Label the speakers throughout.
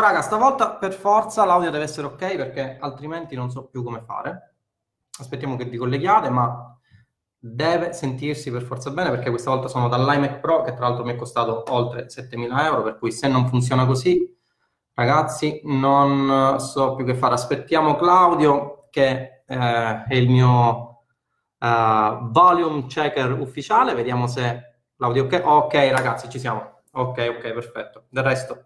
Speaker 1: Ciao raga, stavolta per forza l'audio deve essere ok perché altrimenti non so più come fare. Aspettiamo che vi colleghiate, ma deve sentirsi per forza bene perché questa volta sono dall'iMac Pro che tra l'altro mi è costato oltre 7.000 euro, per cui se non funziona così, ragazzi, non so più che fare. Aspettiamo Claudio che eh, è il mio uh, volume checker ufficiale, vediamo se l'audio è ok. Ok ragazzi, ci siamo. Ok, ok, perfetto. Del resto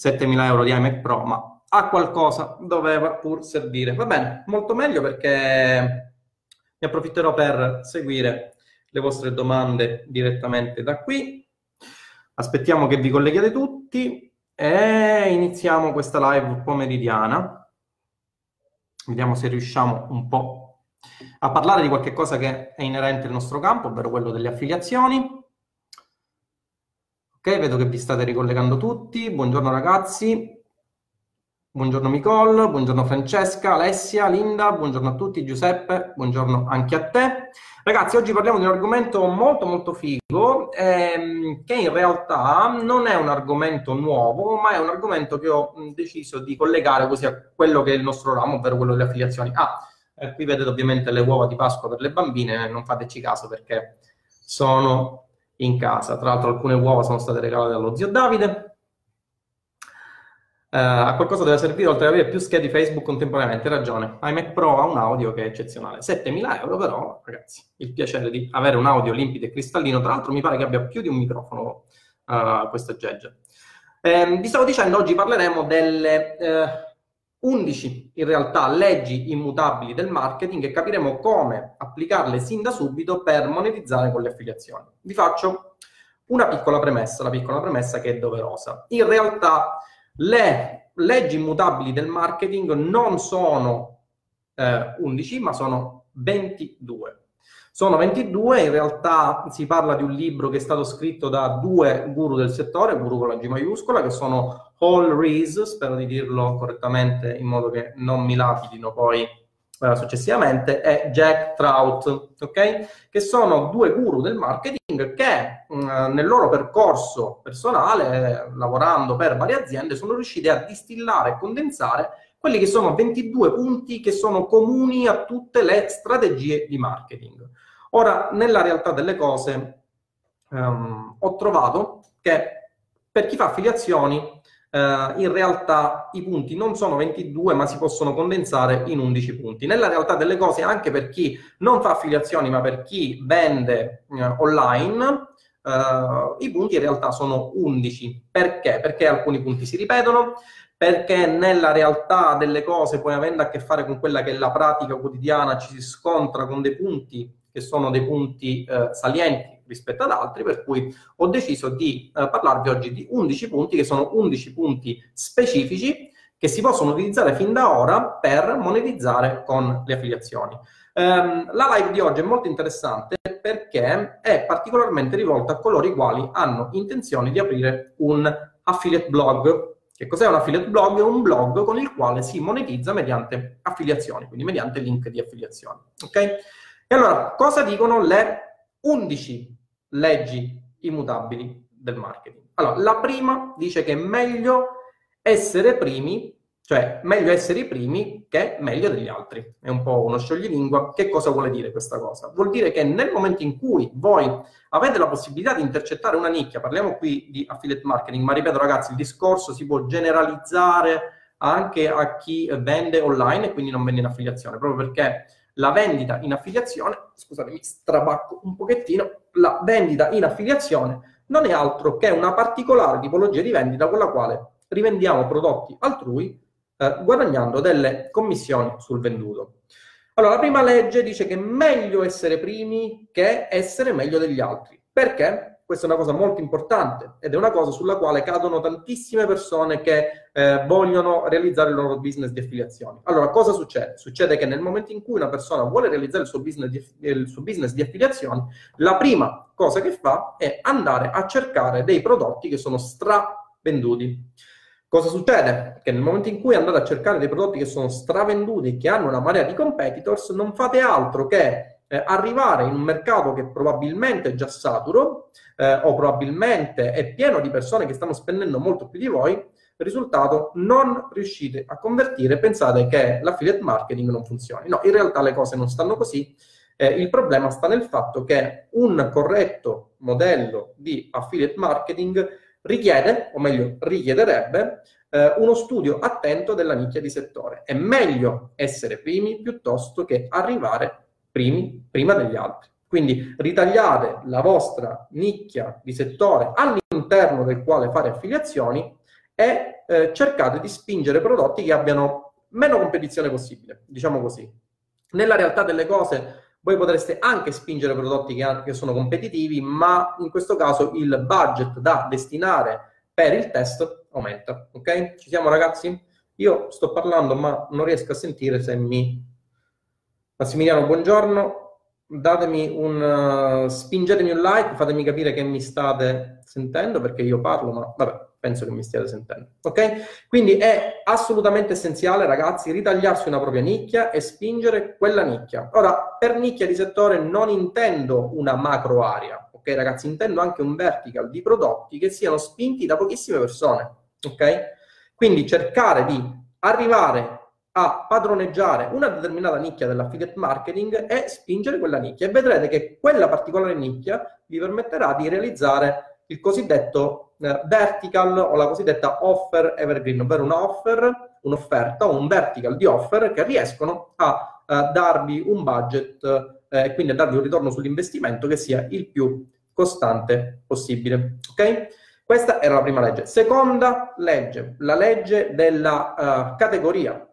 Speaker 1: 7.000 euro di iMac Pro, ma a qualcosa doveva pur servire. Va bene, molto meglio perché ne approfitterò per seguire le vostre domande direttamente da qui. Aspettiamo che vi colleghiate tutti e iniziamo questa live pomeridiana. Vediamo se riusciamo un po' a parlare di qualche cosa che è inerente al nostro campo, ovvero quello delle affiliazioni. Ok, vedo che vi state ricollegando tutti. Buongiorno ragazzi. Buongiorno Nicole, buongiorno Francesca, Alessia, Linda, buongiorno a tutti, Giuseppe, buongiorno anche a te. Ragazzi, oggi parliamo di un argomento molto molto figo, ehm, che in realtà non è un argomento nuovo, ma è un argomento che ho deciso di collegare così a quello che è il nostro ramo, ovvero quello delle affiliazioni. Ah, eh, qui vedete ovviamente le uova di Pasqua per le bambine, non fateci caso perché sono in casa. Tra l'altro alcune uova sono state regalate dallo zio Davide. Uh, a qualcosa deve servire oltre ad avere più schede Facebook contemporaneamente, ragione. iMac Pro ha un audio che è eccezionale. 7.000 euro però, ragazzi, il piacere di avere un audio limpido e cristallino. Tra l'altro mi pare che abbia più di un microfono uh, questo Gegge. Eh, vi stavo dicendo, oggi parleremo delle... Uh, 11 in realtà leggi immutabili del marketing e capiremo come applicarle sin da subito per monetizzare con le affiliazioni. Vi faccio una piccola premessa, la piccola premessa che è doverosa. In realtà le leggi immutabili del marketing non sono eh, 11, ma sono 22. Sono 22, in realtà si parla di un libro che è stato scritto da due guru del settore, guru con la G maiuscola, che sono Paul Rees, spero di dirlo correttamente in modo che non mi lapidino poi eh, successivamente, e Jack Trout, ok? Che sono due guru del marketing che mh, mm, nel loro percorso personale, lavorando per varie aziende, sono riusciti a distillare e condensare quelli che sono 22 punti che sono comuni a tutte le strategie di marketing. Ora, nella realtà delle cose, um, ho trovato che per chi fa affiliazioni Uh, in realtà i punti non sono 22 ma si possono condensare in 11 punti. Nella realtà delle cose anche per chi non fa affiliazioni ma per chi vende uh, online uh, i punti in realtà sono 11. Perché? Perché alcuni punti si ripetono, perché nella realtà delle cose poi avendo a che fare con quella che è la pratica quotidiana ci si scontra con dei punti che sono dei punti salienti rispetto ad altri, per cui ho deciso di eh, parlarvi oggi di 11 punti che sono 11 punti specifici che si possono utilizzare fin da ora per monetizzare con le affiliazioni. Um, la live di oggi è molto interessante perché è particolarmente rivolta a coloro i quali hanno intenzione di aprire un affiliate blog. Che cos'è un affiliate blog? È un blog con il quale si monetizza mediante affiliazioni, quindi mediante link di affiliazione. Ok? E allora, cosa dicono le 11 leggi immutabili del marketing. Allora, la prima dice che è meglio essere primi, cioè meglio essere i primi che meglio degli altri. È un po' uno scioglilingua. Che cosa vuole dire questa cosa? Vuol dire che nel momento in cui voi avete la possibilità di intercettare una nicchia, parliamo qui di affiliate marketing, ma ripeto ragazzi, il discorso si può generalizzare anche a chi vende online e quindi non vende in affiliazione, proprio perché la vendita in affiliazione, scusate, mi strabacco un pochettino, la vendita in affiliazione non è altro che una particolare tipologia di vendita con la quale rivendiamo prodotti altrui eh, guadagnando delle commissioni sul venduto. Allora, la prima legge dice che è meglio essere primi che essere meglio degli altri. Perché? Questa è una cosa molto importante ed è una cosa sulla quale cadono tantissime persone che eh, vogliono realizzare il loro business di affiliazioni. Allora, cosa succede? Succede che nel momento in cui una persona vuole realizzare il suo business di, il suo business di affiliazioni, la prima cosa che fa è andare a cercare dei prodotti che sono stravenduti. Cosa succede? Che nel momento in cui andate a cercare dei prodotti che sono stravenduti, che hanno una marea di competitors, non fate altro che eh, arrivare in un mercato che probabilmente è già saturo eh, o probabilmente è pieno di persone che stanno spendendo molto più di voi, risultato non riuscite a convertire, pensate che l'affiliate marketing non funzioni. No, in realtà le cose non stanno così. Eh, il problema sta nel fatto che un corretto modello di affiliate marketing richiede, o meglio, richiederebbe eh, uno studio attento della nicchia di settore. È meglio essere primi piuttosto che arrivare primi prima degli altri. Quindi ritagliate la vostra nicchia di settore all'interno del quale fare affiliazioni e eh, cercate di spingere prodotti che abbiano meno competizione possibile, diciamo così. Nella realtà delle cose voi potreste anche spingere prodotti che, che sono competitivi, ma in questo caso il budget da destinare per il test aumenta. Ok? Ci siamo ragazzi? Io sto parlando, ma non riesco a sentire se mi... Massimiliano, buongiorno datemi un uh, spingetemi un like, fatemi capire che mi state sentendo perché io parlo, ma vabbè, penso che mi stiate sentendo. Ok? Quindi è assolutamente essenziale, ragazzi, ritagliarsi una propria nicchia e spingere quella nicchia. Ora, per nicchia di settore non intendo una macro area, ok, ragazzi, intendo anche un vertical di prodotti che siano spinti da pochissime persone, ok? Quindi cercare di arrivare a padroneggiare una determinata nicchia dell'affiliate marketing e spingere quella nicchia e vedrete che quella particolare nicchia vi permetterà di realizzare il cosiddetto eh, vertical o la cosiddetta offer evergreen, ovvero una offer, un'offerta o un vertical di offer che riescono a eh, darvi un budget eh, e eh, quindi a darvi un ritorno sull'investimento che sia il più costante possibile. Ok? Questa era la prima legge. Seconda legge, la legge della uh, categoria.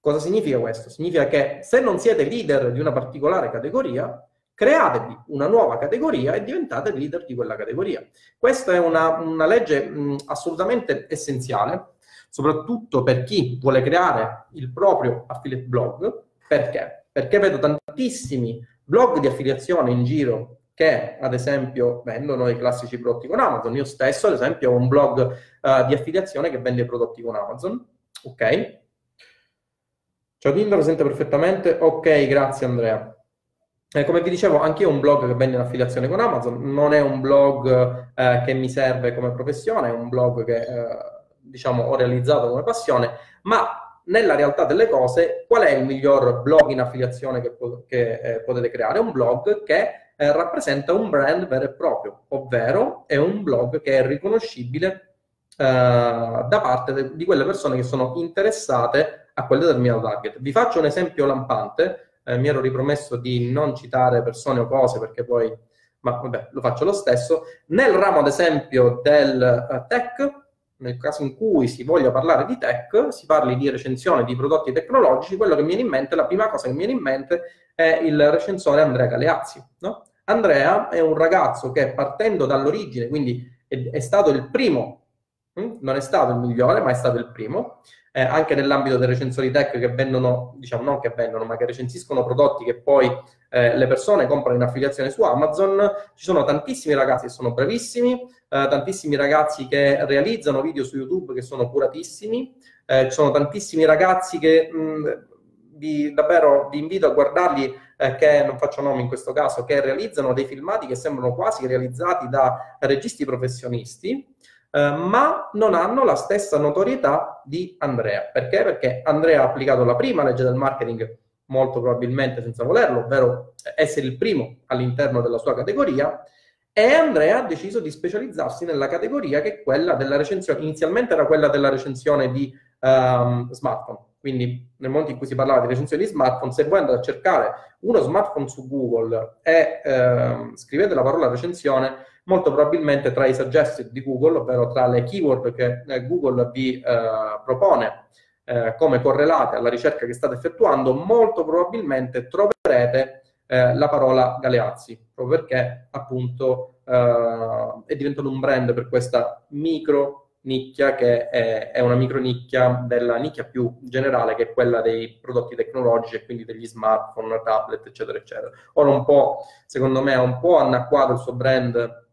Speaker 1: Cosa significa questo? Significa che se non siete leader di una particolare categoria, createvi una nuova categoria e diventate leader di quella categoria. Questa è una, una legge mh, assolutamente essenziale, soprattutto per chi vuole creare il proprio affiliate blog. Perché? Perché vedo tantissimi blog di affiliazione in giro che ad esempio vendono i classici prodotti con Amazon. Io stesso, ad esempio, ho un blog uh, di affiliazione che vende i prodotti con Amazon. Ok? Ciao Tinder, lo sente perfettamente? Ok, grazie Andrea. Eh, come vi dicevo, anche io ho un blog che vende in affiliazione con Amazon, non è un blog eh, che mi serve come professione, è un blog che eh, diciamo ho realizzato come passione, ma nella realtà delle cose, qual è il miglior blog in affiliazione che, che eh, potete creare? Un blog che eh, rappresenta un brand vero e proprio, ovvero è un blog che è riconoscibile eh, da parte de- di quelle persone che sono interessate a quel determinato target. Vi faccio un esempio lampante, eh, mi ero ripromesso di non citare persone o cose perché poi, ma vabbè, lo faccio lo stesso. Nel ramo, ad esempio, del uh, tech, nel caso in cui si voglia parlare di tech, si parli di recensione di prodotti tecnologici, quello che mi viene in mente, la prima cosa che mi viene in mente è il recensore Andrea Galeazzi. No? Andrea è un ragazzo che partendo dall'origine, quindi è, è stato il primo? Non è stato il migliore, ma è stato il primo, eh, anche nell'ambito dei recensori tech che vendono, diciamo non che vendono, ma che recensiscono prodotti che poi eh, le persone comprano in affiliazione su Amazon. Ci sono tantissimi ragazzi che sono bravissimi, eh, tantissimi ragazzi che realizzano video su YouTube che sono curatissimi, eh, ci sono tantissimi ragazzi che mh, vi, davvero vi invito a guardarli eh, che non faccio nomi in questo caso, che realizzano dei filmati che sembrano quasi realizzati da registi professionisti eh, ma non hanno la stessa notorietà di Andrea. Perché? Perché Andrea ha applicato la prima legge del marketing molto probabilmente senza volerlo, ovvero essere il primo all'interno della sua categoria, e Andrea ha deciso di specializzarsi nella categoria che è quella della recensione. Inizialmente era quella della recensione di um, smartphone, quindi nel momento in cui si parlava di recensione di smartphone, se voi andate a cercare uno smartphone su Google e uh, scrivete la parola recensione, molto probabilmente tra i suggested di Google, ovvero tra le keyword che eh, Google vi eh, propone eh, come correlate alla ricerca che state effettuando, molto probabilmente troverete la parola Galeazzi, proprio perché appunto è diventato un brand per questa micro nicchia che è, è, una micro nicchia della nicchia più generale che è quella dei prodotti tecnologici e quindi degli smartphone, tablet eccetera eccetera. Ora un po', secondo me, ha un po' annacquato il suo brand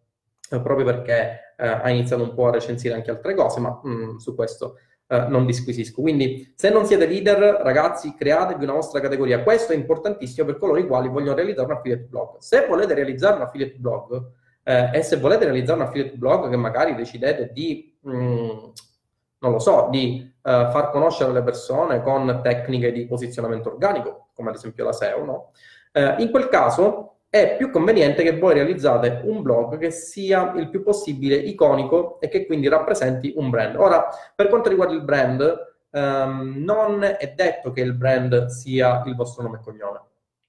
Speaker 1: proprio perché eh, ha iniziato un po' a recensire anche altre cose, ma mh, mm, su questo eh, non disquisisco. Quindi, se non siete leader, ragazzi, createvi una vostra categoria. Questo è importantissimo per coloro i quali vogliono realizzare un affiliate blog. Se volete realizzare un affiliate blog, eh, e se volete realizzare un affiliate blog che magari decidete di, mh, mm, non lo so, di uh, far conoscere le persone con tecniche di posizionamento organico, come ad esempio la SEO, no? Uh, in quel caso è più conveniente che voi realizzate un blog che sia il più possibile iconico e che quindi rappresenti un brand. Ora, per quanto riguarda il brand, um, non è detto che il brand sia il vostro nome e cognome.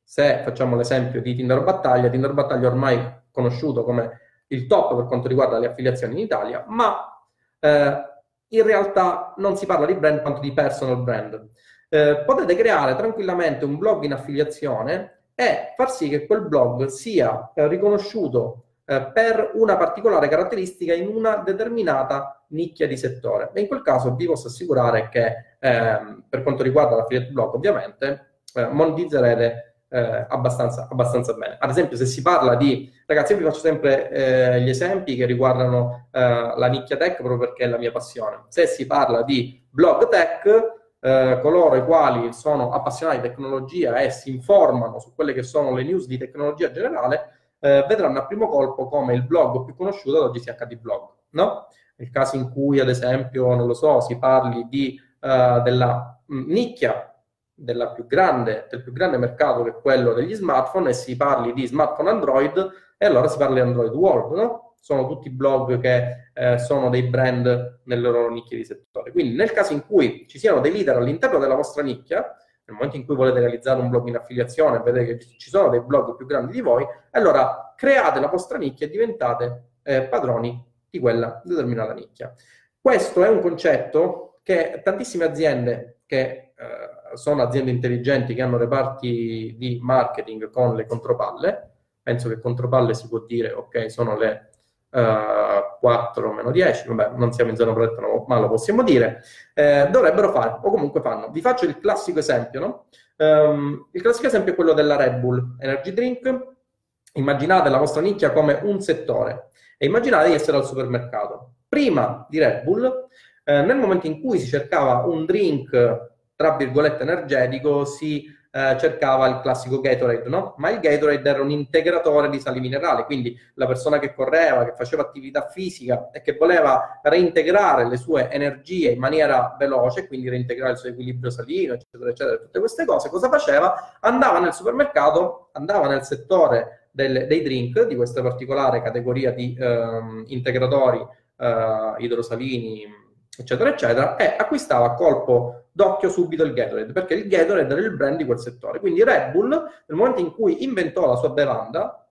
Speaker 1: Se facciamo l'esempio di Tinder Battaglia, Tinder Battaglia ormai conosciuto come il top per quanto riguarda le affiliazioni in Italia, ma eh, in realtà non si parla di brand quanto di personal brand. Eh, potete creare tranquillamente un blog in affiliazione e far sì che quel blog sia eh, riconosciuto eh, per una particolare caratteristica in una determinata nicchia di settore. E in quel caso vi posso assicurare che ehm, per quanto riguarda l'affiliate blog, ovviamente, eh, monetizzerete eh, abbastanza, abbastanza, bene. Ad esempio, se si parla di ragazzi, io vi faccio sempre eh, gli esempi che riguardano eh, la nicchia tech proprio perché è la mia passione. Se si parla di blog tech, eh, coloro i quali sono appassionati di tecnologia e si informano su quelle che sono le news di tecnologia generale, eh, vedranno a primo colpo come il blog più conosciuto ad oggi sia HD Blog, no? Nel caso in cui, ad esempio, non lo so, si parli di, uh, della nicchia della più grande, del più grande mercato che è quello degli smartphone e si parli di smartphone Android e allora si parla di Android World, no? Sono tutti blog che eh, sono dei brand nelle loro nicchie di settore. Quindi nel caso in cui ci siano dei leader all'interno della vostra nicchia, nel momento in cui volete realizzare un blog in affiliazione, vedete che ci sono dei blog più grandi di voi, allora create la vostra nicchia e diventate eh, padroni di quella determinata nicchia. Questo è un concetto che tantissime aziende che eh, sono aziende intelligenti che hanno reparti di marketing con le contropalle. Penso che contropalle si può dire, ok, sono le uh, eh, 4 meno 10, vabbè, non siamo in zona protetta, ma lo possiamo dire, eh, dovrebbero fare, o comunque fanno. Vi faccio il classico esempio, no? Um, il classico esempio è quello della Red Bull Energy Drink. Immaginate la vostra nicchia come un settore e immaginate di essere al supermercato. Prima di Red Bull, eh, nel momento in cui si cercava un drink tra virgolette energetico si eh, cercava il classico Gatorade, no? Ma il Gatorade era un integratore di sali minerali, quindi la persona che correva, che faceva attività fisica e che voleva reintegrare le sue energie in maniera veloce, quindi reintegrare il suo equilibrio salino, eccetera, eccetera, tutte queste cose, cosa faceva? Andava nel supermercato, andava nel settore del, dei drink, di questa particolare categoria di ehm, integratori eh, idrosalini, eccetera, eccetera, e acquistava a colpo d'occhio subito il Gatorade, perché il Gatorade era il brand di quel settore. Quindi Red Bull, nel momento in cui inventò la sua bevanda,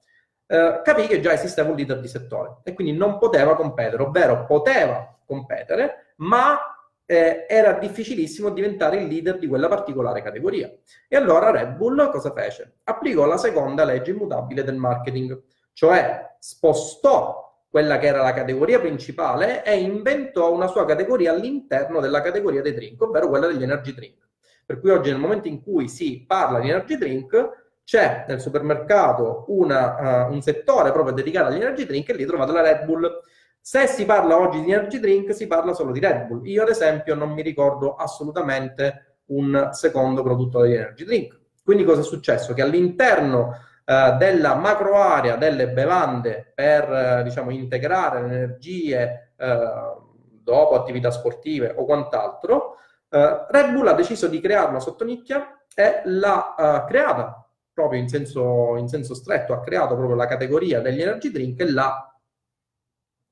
Speaker 1: eh, capì che già esisteva un leader di settore e quindi non poteva competere, ovvero poteva competere, ma eh, era difficilissimo diventare il leader di quella particolare categoria. E allora Red Bull cosa fece? Applicò la seconda legge immutabile del marketing, cioè spostò quella che era la categoria principale, e inventò una sua categoria all'interno della categoria dei drink, ovvero quella degli energy drink. Per cui oggi nel momento in cui si parla di energy drink, c'è nel supermercato una, uh, un settore proprio dedicato agli energy drink e lì trovate la Red Bull. Se si parla oggi di energy drink, si parla solo di Red Bull. Io, ad esempio, non mi ricordo assolutamente un secondo produttore di energy drink. Quindi cosa è successo? Che all'interno eh, della macro area delle bevande per eh, diciamo, integrare le energie eh, dopo attività sportive o quant'altro, eh, Red Bull ha deciso di creare una sottonicchia e l'ha creata proprio in senso, in senso stretto, ha creato proprio la categoria degli energy drink e l'ha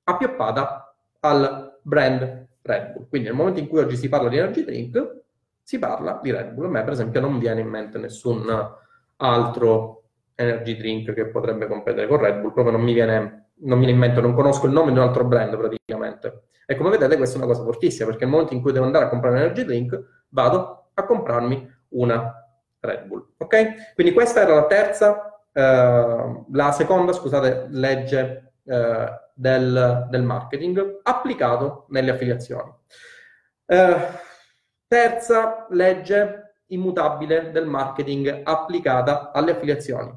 Speaker 1: appioppata al brand Red Bull. Quindi nel momento in cui oggi si parla di energy drink, si parla di Red Bull. A me, per esempio, non viene in mente nessun altro energy drink che potrebbe competere con Red Bull, proprio non mi viene, non mi viene in mente, non conosco il nome di un altro brand praticamente. E come vedete questa è una cosa fortissima, perché nel momento in cui devo andare a comprare un energy drink, vado a comprarmi una Red Bull. Ok? Quindi questa era la terza, eh, la seconda, scusate, legge eh, del, del, marketing applicato nelle affiliazioni. Eh, terza legge immutabile del marketing applicata alle affiliazioni.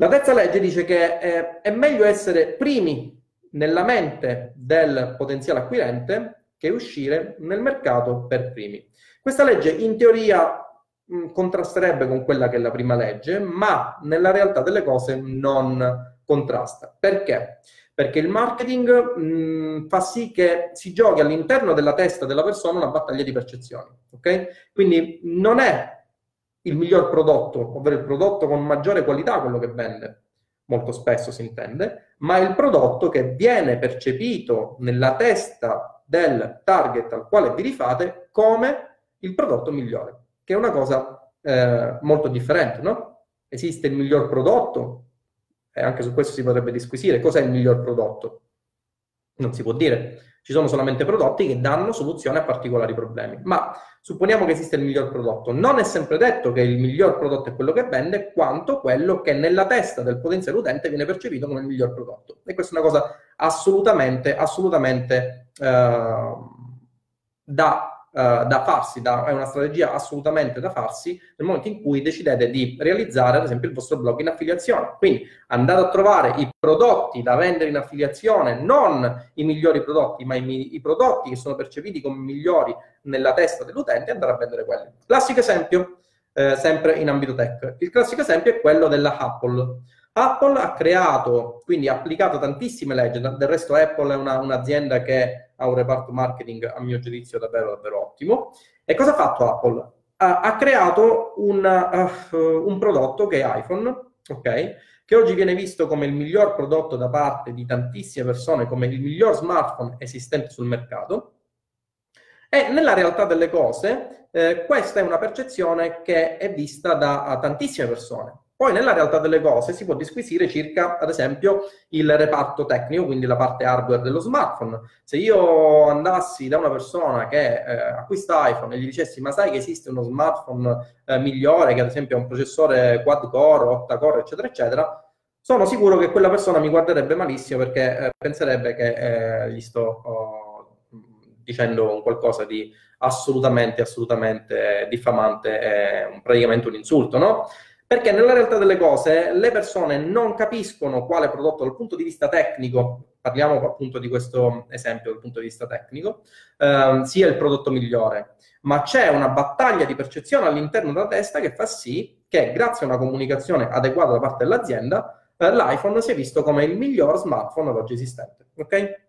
Speaker 1: La terza legge dice che eh, è meglio essere primi nella mente del potenziale acquirente che uscire nel mercato per primi. Questa legge in teoria mh, contrasterebbe con quella che è la prima legge, ma nella realtà delle cose non, contrasta. Perché? Perché il marketing mh, fa sì che si giochi all'interno della testa della persona una battaglia di percezioni. Ok? Quindi non è il miglior prodotto, ovvero il prodotto con maggiore qualità quello che vende, molto spesso si intende, ma il prodotto che viene percepito nella testa del target al quale vi rifate come il prodotto migliore, che è una cosa eh, molto differente, no? Esiste il miglior prodotto, e anche su questo si potrebbe disquisire, cos'è il miglior prodotto? Non si può dire, ci sono solamente prodotti che danno soluzione a particolari problemi, ma supponiamo che esista il miglior prodotto. Non è sempre detto che il miglior prodotto è quello che vende, quanto quello che nella testa del potenziale utente viene percepito come il miglior prodotto. E questa è una cosa assolutamente, assolutamente eh, da Uh, da farsi, da, è una strategia assolutamente da farsi nel momento in cui decidete di realizzare ad esempio il vostro blog in affiliazione. Quindi andate a trovare i prodotti da vendere in affiliazione, non i migliori prodotti, ma i, i prodotti che sono percepiti come migliori nella testa dell'utente e andare a vendere quelli. Classico esempio, eh, sempre in ambito tech. Il classico esempio è quello della Apple. Apple ha creato, quindi ha applicato tantissime leggi, del resto Apple è una, un'azienda che ha un reparto marketing a mio giudizio davvero, davvero ottimo. E cosa ha fatto Apple? Ha, ha creato un, uh, un, prodotto che è iPhone, ok? Che oggi viene visto come il miglior prodotto da parte di tantissime persone, come il miglior smartphone esistente sul mercato. E nella realtà delle cose, eh, questa è una percezione che è vista da tantissime persone. Poi nella realtà delle cose si può disquisire circa, ad esempio, il reparto tecnico, quindi la parte hardware dello smartphone. Se io andassi da una persona che eh, acquista iPhone e gli dicessi ma sai che esiste uno smartphone eh, migliore che ad esempio ha un processore quad core, 8 core, eccetera, eccetera, sono sicuro che quella persona mi guarderebbe malissimo perché eh, penserebbe che eh, gli sto oh, dicendo qualcosa di assolutamente, assolutamente diffamante, praticamente un insulto, no? Perché nella realtà delle cose le persone non capiscono quale prodotto dal punto di vista tecnico, parliamo appunto di questo esempio dal punto di vista tecnico, eh, sia il prodotto migliore, ma c'è una battaglia di percezione all'interno della testa che fa sì che grazie a una comunicazione adeguata da parte dell'azienda eh, l'iPhone sia visto come il miglior smartphone ad oggi esistente. Ok?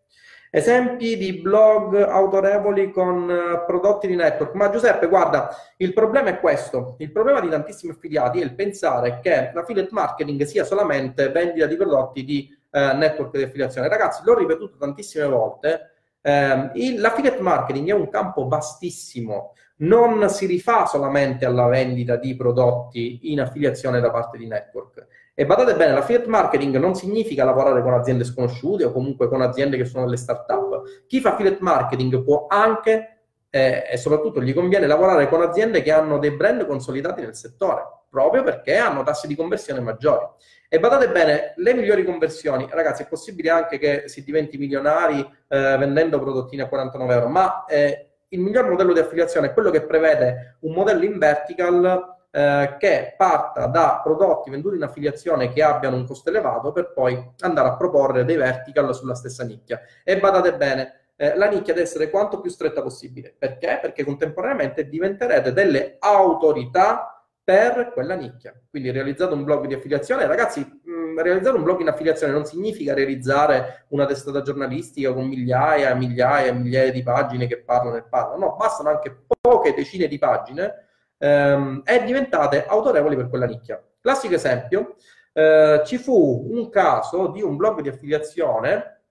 Speaker 1: Esempi di blog autorevoli con uh, prodotti di network. Ma Giuseppe, guarda, il problema è questo. Il problema di tantissimi affiliati è il pensare che l'affiliate marketing sia solamente vendita di prodotti di uh, network di affiliazione. Ragazzi, l'ho ripetuto tantissime volte. Uh, l'affiliate marketing è un campo vastissimo. Non si rifà solamente alla vendita di prodotti in affiliazione da parte di network e badate bene, l'affiliate marketing non significa lavorare con aziende sconosciute o comunque con aziende che sono delle start-up. Chi fa affiliate marketing può anche eh, e soprattutto gli conviene lavorare con aziende che hanno dei brand consolidati nel settore, proprio perché hanno tassi di conversione maggiori. E badate bene, le migliori conversioni, ragazzi, è possibile anche che si diventi milionari eh, vendendo prodottini a 49 euro, ma eh, il miglior modello di affiliazione è quello che prevede un modello in vertical eh, che parta da prodotti venduti in affiliazione che abbiano un costo elevato per poi andare a proporre dei vertical sulla stessa nicchia. E badate bene, eh, la nicchia deve essere quanto più stretta possibile. Perché? Perché contemporaneamente diventerete delle autorità per quella nicchia. Quindi realizzate un blog di affiliazione, ragazzi, mh, mm, realizzare un blog in affiliazione non significa realizzare una testata giornalistica con migliaia e migliaia e migliaia di pagine che parlano e parlano, no, bastano anche poche decine di pagine ehm, e diventate autorevoli per quella nicchia. Classico esempio, eh, ci fu un caso di un blog di affiliazione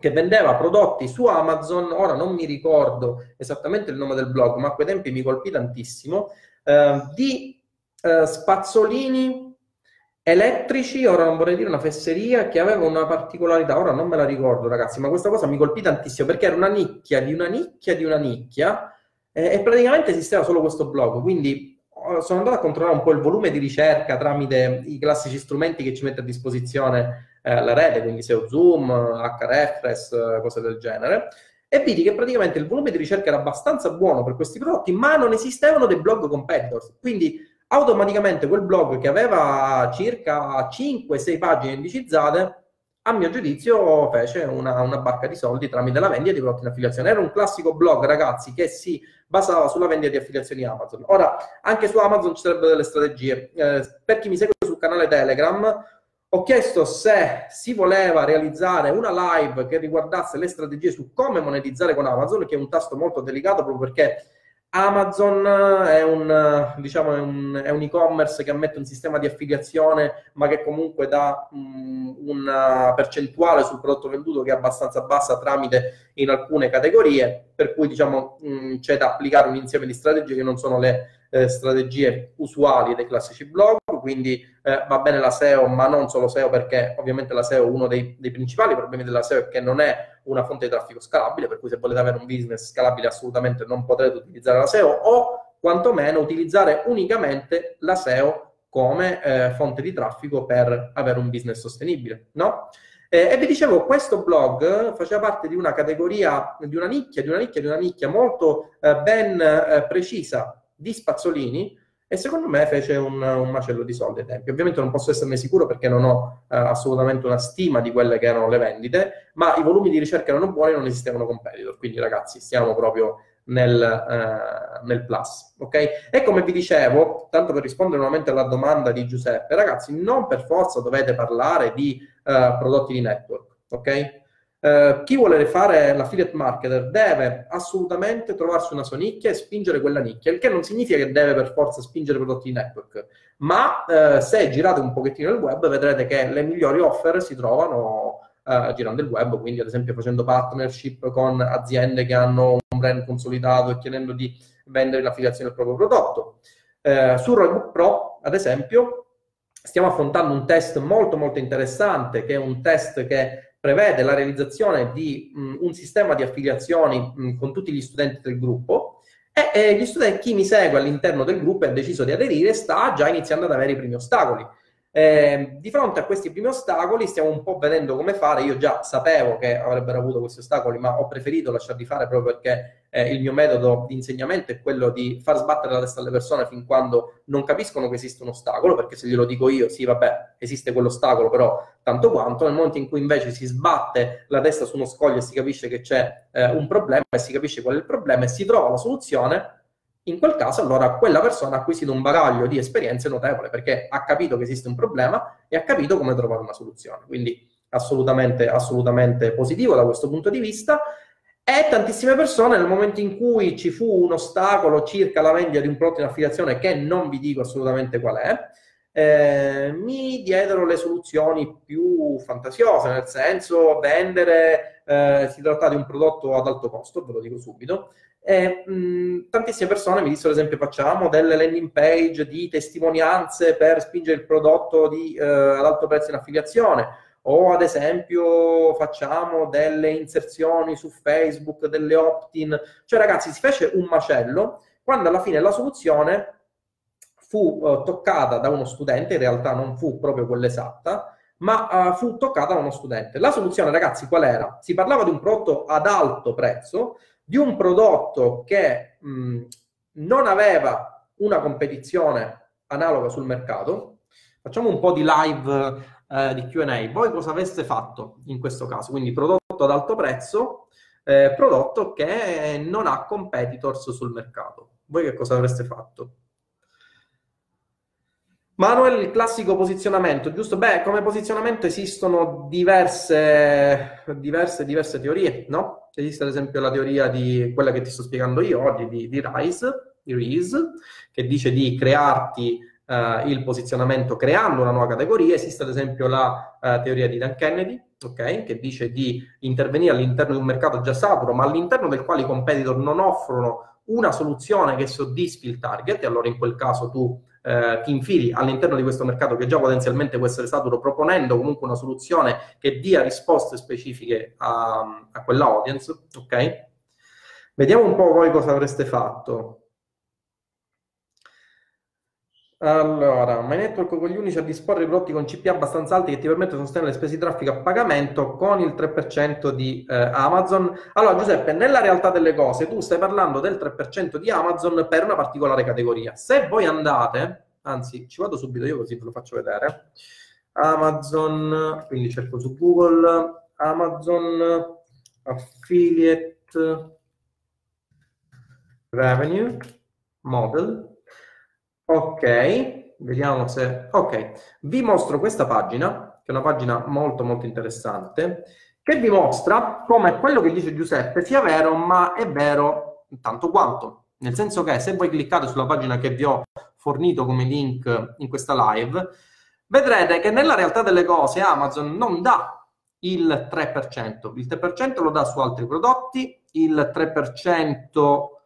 Speaker 1: che vendeva prodotti su Amazon, ora non mi ricordo esattamente il nome del blog, ma a quei tempi mi colpì tantissimo, eh, di eh, spazzolini elettrici, ora non vorrei dire una fesseria, che aveva una particolarità, ora non me la ricordo ragazzi, ma questa cosa mi colpì tantissimo perché era una nicchia di una nicchia di una nicchia eh, e praticamente esisteva solo questo blog, quindi oh, sono andato a controllare un po' il volume di ricerca tramite i classici strumenti che ci mette a disposizione eh, la rete, quindi SEO Zoom, HRefres, cose del genere, e vidi che praticamente il volume di ricerca era abbastanza buono per questi prodotti, ma non esistevano dei blog competitors. Quindi automaticamente quel blog che aveva circa 5-6 pagine indicizzate a mio giudizio fece una, una, barca di soldi tramite la vendita di prodotti in affiliazione. Era un classico blog, ragazzi, che si basava sulla vendita di affiliazioni Amazon. Ora, anche su Amazon ci sarebbero delle strategie. Eh, per chi mi segue sul canale Telegram, ho chiesto se si voleva realizzare una live che riguardasse le strategie su come monetizzare con Amazon, che è un tasto molto delicato proprio perché Amazon è un, diciamo, è un, è un e-commerce che ammette un sistema di affiliazione, ma che comunque dà um, una percentuale sul prodotto venduto che è abbastanza bassa tramite in alcune categorie, per cui diciamo, um, c'è da applicare un insieme di strategie che non sono le eh, strategie usuali dei classici blog, quindi eh, va bene la SEO, ma non solo SEO, perché ovviamente la SEO, uno dei, dei, principali problemi della SEO è che non è una fonte di traffico scalabile, per cui se volete avere un business scalabile assolutamente non potrete utilizzare la SEO o quantomeno utilizzare unicamente la SEO come eh, fonte di traffico per avere un business sostenibile, no? Eh, e vi dicevo, questo blog faceva parte di una categoria, di una nicchia, di una nicchia, di una nicchia molto eh, ben eh, precisa di spazzolini e secondo me fece un, un, macello di soldi ai tempi. Ovviamente non posso esserne sicuro perché non ho eh, assolutamente una stima di quelle che erano le vendite, ma i volumi di ricerca erano buoni e non esistevano competitor, quindi ragazzi stiamo proprio nel, eh, nel plus, ok? E come vi dicevo, tanto per rispondere nuovamente alla domanda di Giuseppe, ragazzi, non per forza dovete parlare di eh, prodotti di network, ok? Uh, chi vuole fare l'affiliate marketer deve assolutamente trovarsi una sua nicchia e spingere quella nicchia, il che non significa che deve per forza spingere prodotti di network, ma uh, se girate un pochettino il web vedrete che le migliori offer si trovano uh, girando il web, quindi ad esempio facendo partnership con aziende che hanno un brand consolidato e chiedendo di vendere l'affiliazione del proprio prodotto. su Roybook Pro, ad esempio, stiamo affrontando un test molto molto interessante, che è un test che prevede la realizzazione di mh, un sistema di affiliazioni mh, con tutti gli studenti del gruppo e, e gli studenti, chi mi segue all'interno del gruppo e ha deciso di aderire sta già iniziando ad avere i primi ostacoli. Eh, di fronte a questi primi ostacoli stiamo un po' vedendo come fare. Io già sapevo che avrebbero avuto questi ostacoli, ma ho preferito lasciarli fare proprio perché eh, il mio metodo di insegnamento è quello di far sbattere la testa alle persone fin quando non capiscono che esiste un ostacolo, perché se glielo dico io, sì, vabbè, esiste quell'ostacolo, però tanto quanto, nel momento in cui invece si sbatte la testa su uno scoglio e si capisce che c'è eh, un problema e si capisce qual è il problema e si trova la soluzione, in quel caso allora quella persona ha acquisito un bagaglio di esperienze notevole perché ha capito che esiste un problema e ha capito come trovare una soluzione. Quindi assolutamente, assolutamente positivo da questo punto di vista. E tantissime persone nel momento in cui ci fu un ostacolo circa la vendita di un prodotto in affiliazione che non vi dico assolutamente qual è, eh, mi diedero le soluzioni più fantasiose, nel senso vendere, eh, si tratta di un prodotto ad alto costo, ve lo dico subito, e, mh, tantissime persone mi dissero, ad esempio, facciamo delle landing page di testimonianze per spingere il prodotto di, eh, ad alto prezzo in affiliazione, o ad esempio facciamo delle inserzioni su Facebook, delle opt-in. Cioè, ragazzi, si fece un macello quando alla fine la soluzione fu uh, toccata da uno studente, in realtà non fu proprio quella esatta, ma uh, fu toccata da uno studente. La soluzione, ragazzi, qual era? Si parlava di un prodotto ad alto prezzo, di un prodotto che mh, non aveva una competizione analoga sul mercato. Facciamo un po' di live eh, di QA. Voi cosa avreste fatto in questo caso? Quindi prodotto ad alto prezzo, eh, prodotto che non ha competitors sul mercato. Voi che cosa avreste fatto? Manuel, il classico posizionamento, giusto? Beh, come posizionamento esistono diverse, diverse, diverse teorie, no? Esiste ad esempio la teoria di quella che ti sto spiegando io oggi, di, di Rice, di Reese, che dice di crearti uh, il posizionamento creando una nuova categoria. Esiste ad esempio la uh, teoria di Dan Kennedy, okay, che dice di intervenire all'interno di un mercato già saturo, ma all'interno del quale i competitor non offrono una soluzione che soddisfi il target, e allora in quel caso tu eh, ti infili all'interno di questo mercato che già potenzialmente può essere saturo, proponendo comunque una soluzione che dia risposte specifiche a, a quella audience, ok? Vediamo un po' voi cosa avreste fatto. Allora, My Network con gli unici a disporre di prodotti con CPA abbastanza alti che ti permettono di sostenere le spese di traffico a pagamento con il 3% di eh, Amazon. Allora, Giuseppe, nella realtà delle cose, tu stai parlando del 3% di Amazon per una particolare categoria. Se voi andate, anzi, ci vado subito io così ve lo faccio vedere. Amazon, quindi cerco su Google, Amazon Affiliate Revenue Model Ok, vediamo se... Ok, vi mostro questa pagina che è una pagina molto molto interessante, che vi mostra come quello che dice Giuseppe sia vero, ma è vero tanto quanto. Nel senso che se voi cliccate sulla pagina che vi ho fornito come link in questa live, vedrete che nella realtà delle cose Amazon non dà il 3%, il 3% lo dà su altri prodotti, il 3%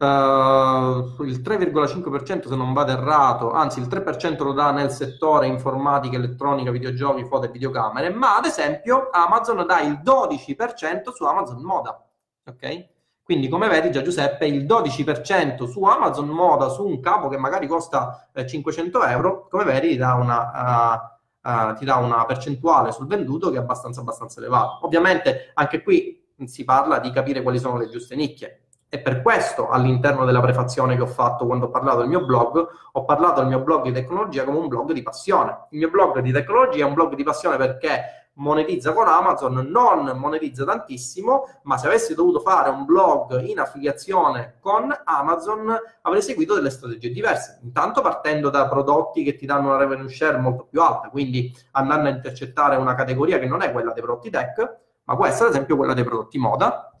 Speaker 1: Uh, il 3,5% se non vado errato, anzi il 3% lo dà nel settore informatica, elettronica, videogiochi, foto e videocamere, ma ad esempio Amazon dà il 12% su Amazon Moda, ok? Quindi come vedi già Giuseppe, il 12% su Amazon Moda su un capo che magari costa eh, 500 euro, come vedi ti dà una... Uh, Uh, ti dà una percentuale sul venduto che è abbastanza, abbastanza elevata. Ovviamente anche qui si parla di capire quali sono le giuste nicchie. E per questo all'interno della prefazione che ho fatto quando ho parlato del mio blog, ho parlato del mio blog di tecnologia come un blog di passione. Il mio blog di tecnologia è un blog di passione perché monetizza con Amazon, non monetizza tantissimo, ma se avessi dovuto fare un blog in affiliazione con Amazon avrei seguito delle strategie diverse. Intanto partendo da prodotti che ti danno una revenue share molto più alta, quindi andando a intercettare una categoria che non è quella dei prodotti tech, ma può essere ad esempio quella dei prodotti moda,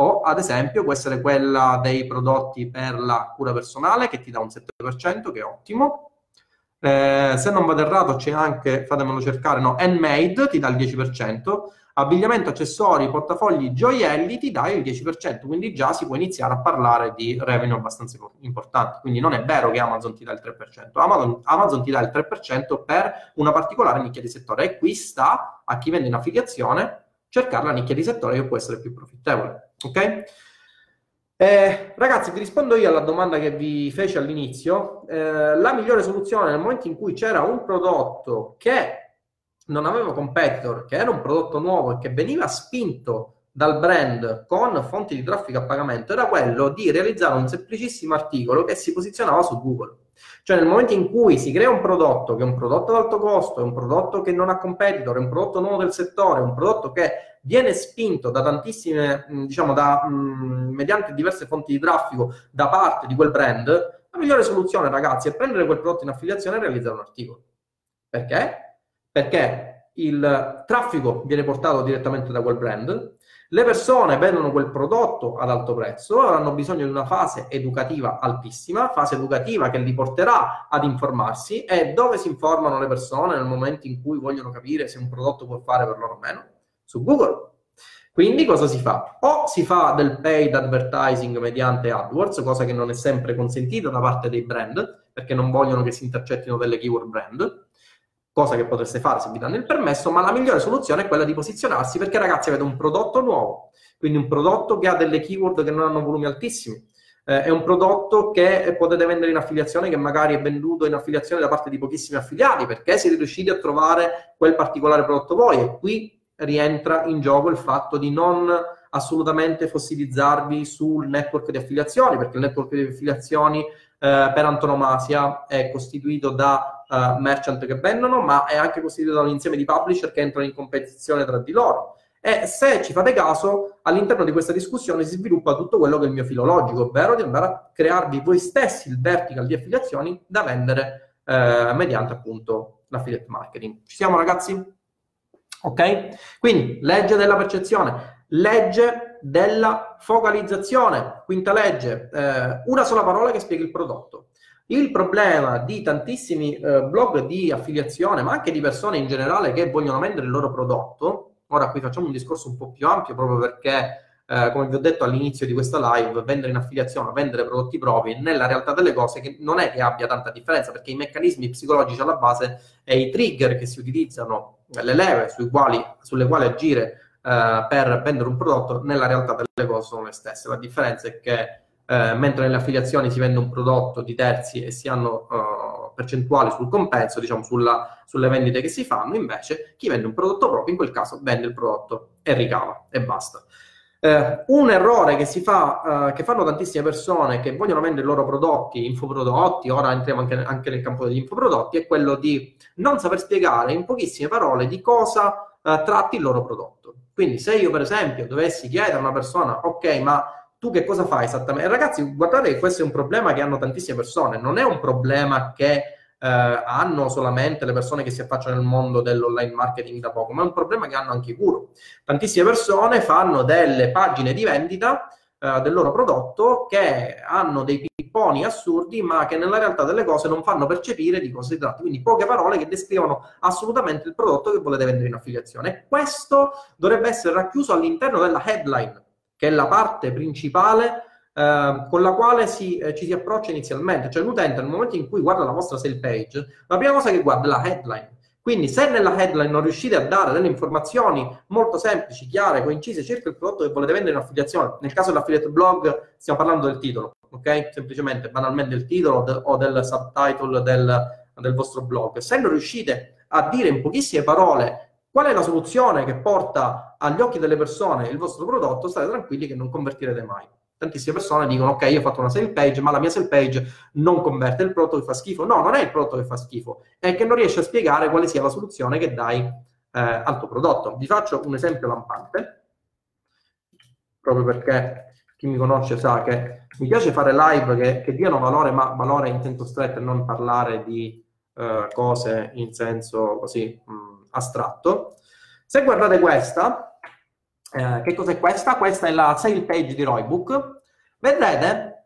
Speaker 1: o ad esempio può essere quella dei prodotti per la cura personale che ti dà un 7%, che è ottimo. Eh, se non vado errato c'è anche, fatemelo cercare, no, handmade ti dà il 10%, abbigliamento, accessori, portafogli, gioielli ti dà il 10%, quindi già si può iniziare a parlare di revenue abbastanza importanti. Quindi non è vero che Amazon ti dà il 3%, Amazon, Amazon ti dà il 3% per una particolare nicchia di settore e qui sta a chi vende in affiliazione cercare la nicchia di settore che può essere più profittevole. Ok? Eh, ragazzi, vi rispondo io alla domanda che vi feci all'inizio. Eh, la migliore soluzione nel momento in cui c'era un prodotto che non aveva competitor, che era un prodotto nuovo e che veniva spinto dal brand con fonti di traffico a pagamento, era quello di realizzare un semplicissimo articolo che si posizionava su Google. Cioè nel momento in cui si crea un prodotto che è un prodotto ad alto costo, è un prodotto che non ha competitor, è un prodotto nuovo del settore, è un prodotto che viene spinto da tantissime, diciamo, da, mh, mediante diverse fonti di traffico da parte di quel brand, la migliore soluzione ragazzi è prendere quel prodotto in affiliazione e realizzare un articolo. Perché? Perché il traffico viene portato direttamente da quel brand, le persone vedono quel prodotto ad alto prezzo, avranno bisogno di una fase educativa altissima, fase educativa che li porterà ad informarsi e dove si informano le persone nel momento in cui vogliono capire se un prodotto può fare per loro o meno? Su Google. Quindi cosa si fa? O si fa del paid advertising mediante AdWords, cosa che non è sempre consentita da parte dei brand, perché non vogliono che si intercettino delle keyword brand, cosa che potreste fare se vi danno il permesso, ma la migliore soluzione è quella di posizionarsi perché ragazzi avete un prodotto nuovo, quindi un prodotto che ha delle keyword che non hanno volumi altissimi. Eh, è un prodotto che potete vendere in affiliazione, che magari è venduto in affiliazione da parte di pochissimi affiliati, perché siete riusciti a trovare quel particolare prodotto voi. E qui rientra in gioco il fatto di non assolutamente fossilizzarvi sul network di affiliazioni, perché il network di affiliazioni eh, per antonomasia è costituito da uh, merchant che vendono, ma è anche costituito da un insieme di publisher che entrano in competizione tra di loro. E se ci fate caso, all'interno di questa discussione si sviluppa tutto quello che è il mio filologico, ovvero di andare a crearvi voi stessi il vertical di affiliazioni da vendere eh, mediante appunto l'affiliate marketing. Ci siamo ragazzi? Ok? Quindi legge della percezione, legge della focalizzazione, quinta legge, eh, una sola parola che spiega il prodotto. Il problema di tantissimi eh, blog di affiliazione, ma anche di persone in generale che vogliono vendere il loro prodotto, ora qui facciamo un discorso un po' più ampio proprio perché, eh, come vi ho detto all'inizio di questa live, vendere in affiliazione, vendere prodotti propri, nella realtà delle cose che non è che abbia tanta differenza, perché i meccanismi psicologici alla base e i trigger che si utilizzano, le leve quali, sulle quali agire eh, per vendere un prodotto, nella realtà delle cose sono le stesse. La differenza è che eh, mentre nelle affiliazioni si vende un prodotto di terzi e si hanno uh, percentuali sul compenso, diciamo sulla, sulle vendite che si fanno, invece chi vende un prodotto proprio in quel caso vende il prodotto e ricava e basta. Eh, un errore che si fa, uh, che fanno tantissime persone che vogliono vendere i loro prodotti, infoprodotti, ora entriamo anche, anche, nel campo degli infoprodotti, è quello di non saper spiegare in pochissime parole di cosa uh, tratti il loro prodotto. Quindi se io per esempio dovessi chiedere a una persona, ok, ma tu che cosa fai esattamente? Ragazzi, guardate che questo è un problema che hanno tantissime persone, non è un problema che eh, hanno solamente le persone che si affacciano nel mondo dell'online marketing da poco, ma è un problema che hanno anche i guru. Tantissime persone fanno delle pagine di vendita eh, del loro prodotto che hanno dei pipponi assurdi, ma che nella realtà delle cose non fanno percepire di cosa si tratta. Quindi poche parole che descrivono assolutamente il prodotto che volete vendere in affiliazione. E questo dovrebbe essere racchiuso all'interno della headline, che è la parte principale eh, con la quale si, eh, ci si approccia inizialmente. Cioè l'utente nel momento in cui guarda la vostra sale page, la prima cosa che guarda è la headline. Quindi se nella headline non riuscite a dare delle informazioni molto semplici, chiare, coincise circa il prodotto che volete vendere in affiliazione, nel caso dell'affiliate blog stiamo parlando del titolo, ok? Semplicemente, banalmente il titolo de- o del subtitle del, del vostro blog. Se non riuscite a dire in pochissime parole qual è la soluzione che porta agli occhi delle persone il vostro prodotto, state tranquilli che non convertirete mai tantissime persone dicono ok io ho fatto una sale page ma la mia sale page non converte il prodotto che fa schifo. No non è il prodotto che fa schifo è che non riesci a spiegare quale sia la soluzione che dai eh, al tuo prodotto. Vi faccio un esempio lampante proprio perché chi mi conosce sa che mi piace fare live che, che diano valore ma valore in senso stretto e non parlare di eh, cose in senso così mh, astratto. Se guardate questa eh, che cos'è questa? Questa è la sale page di Roybook. Vedrete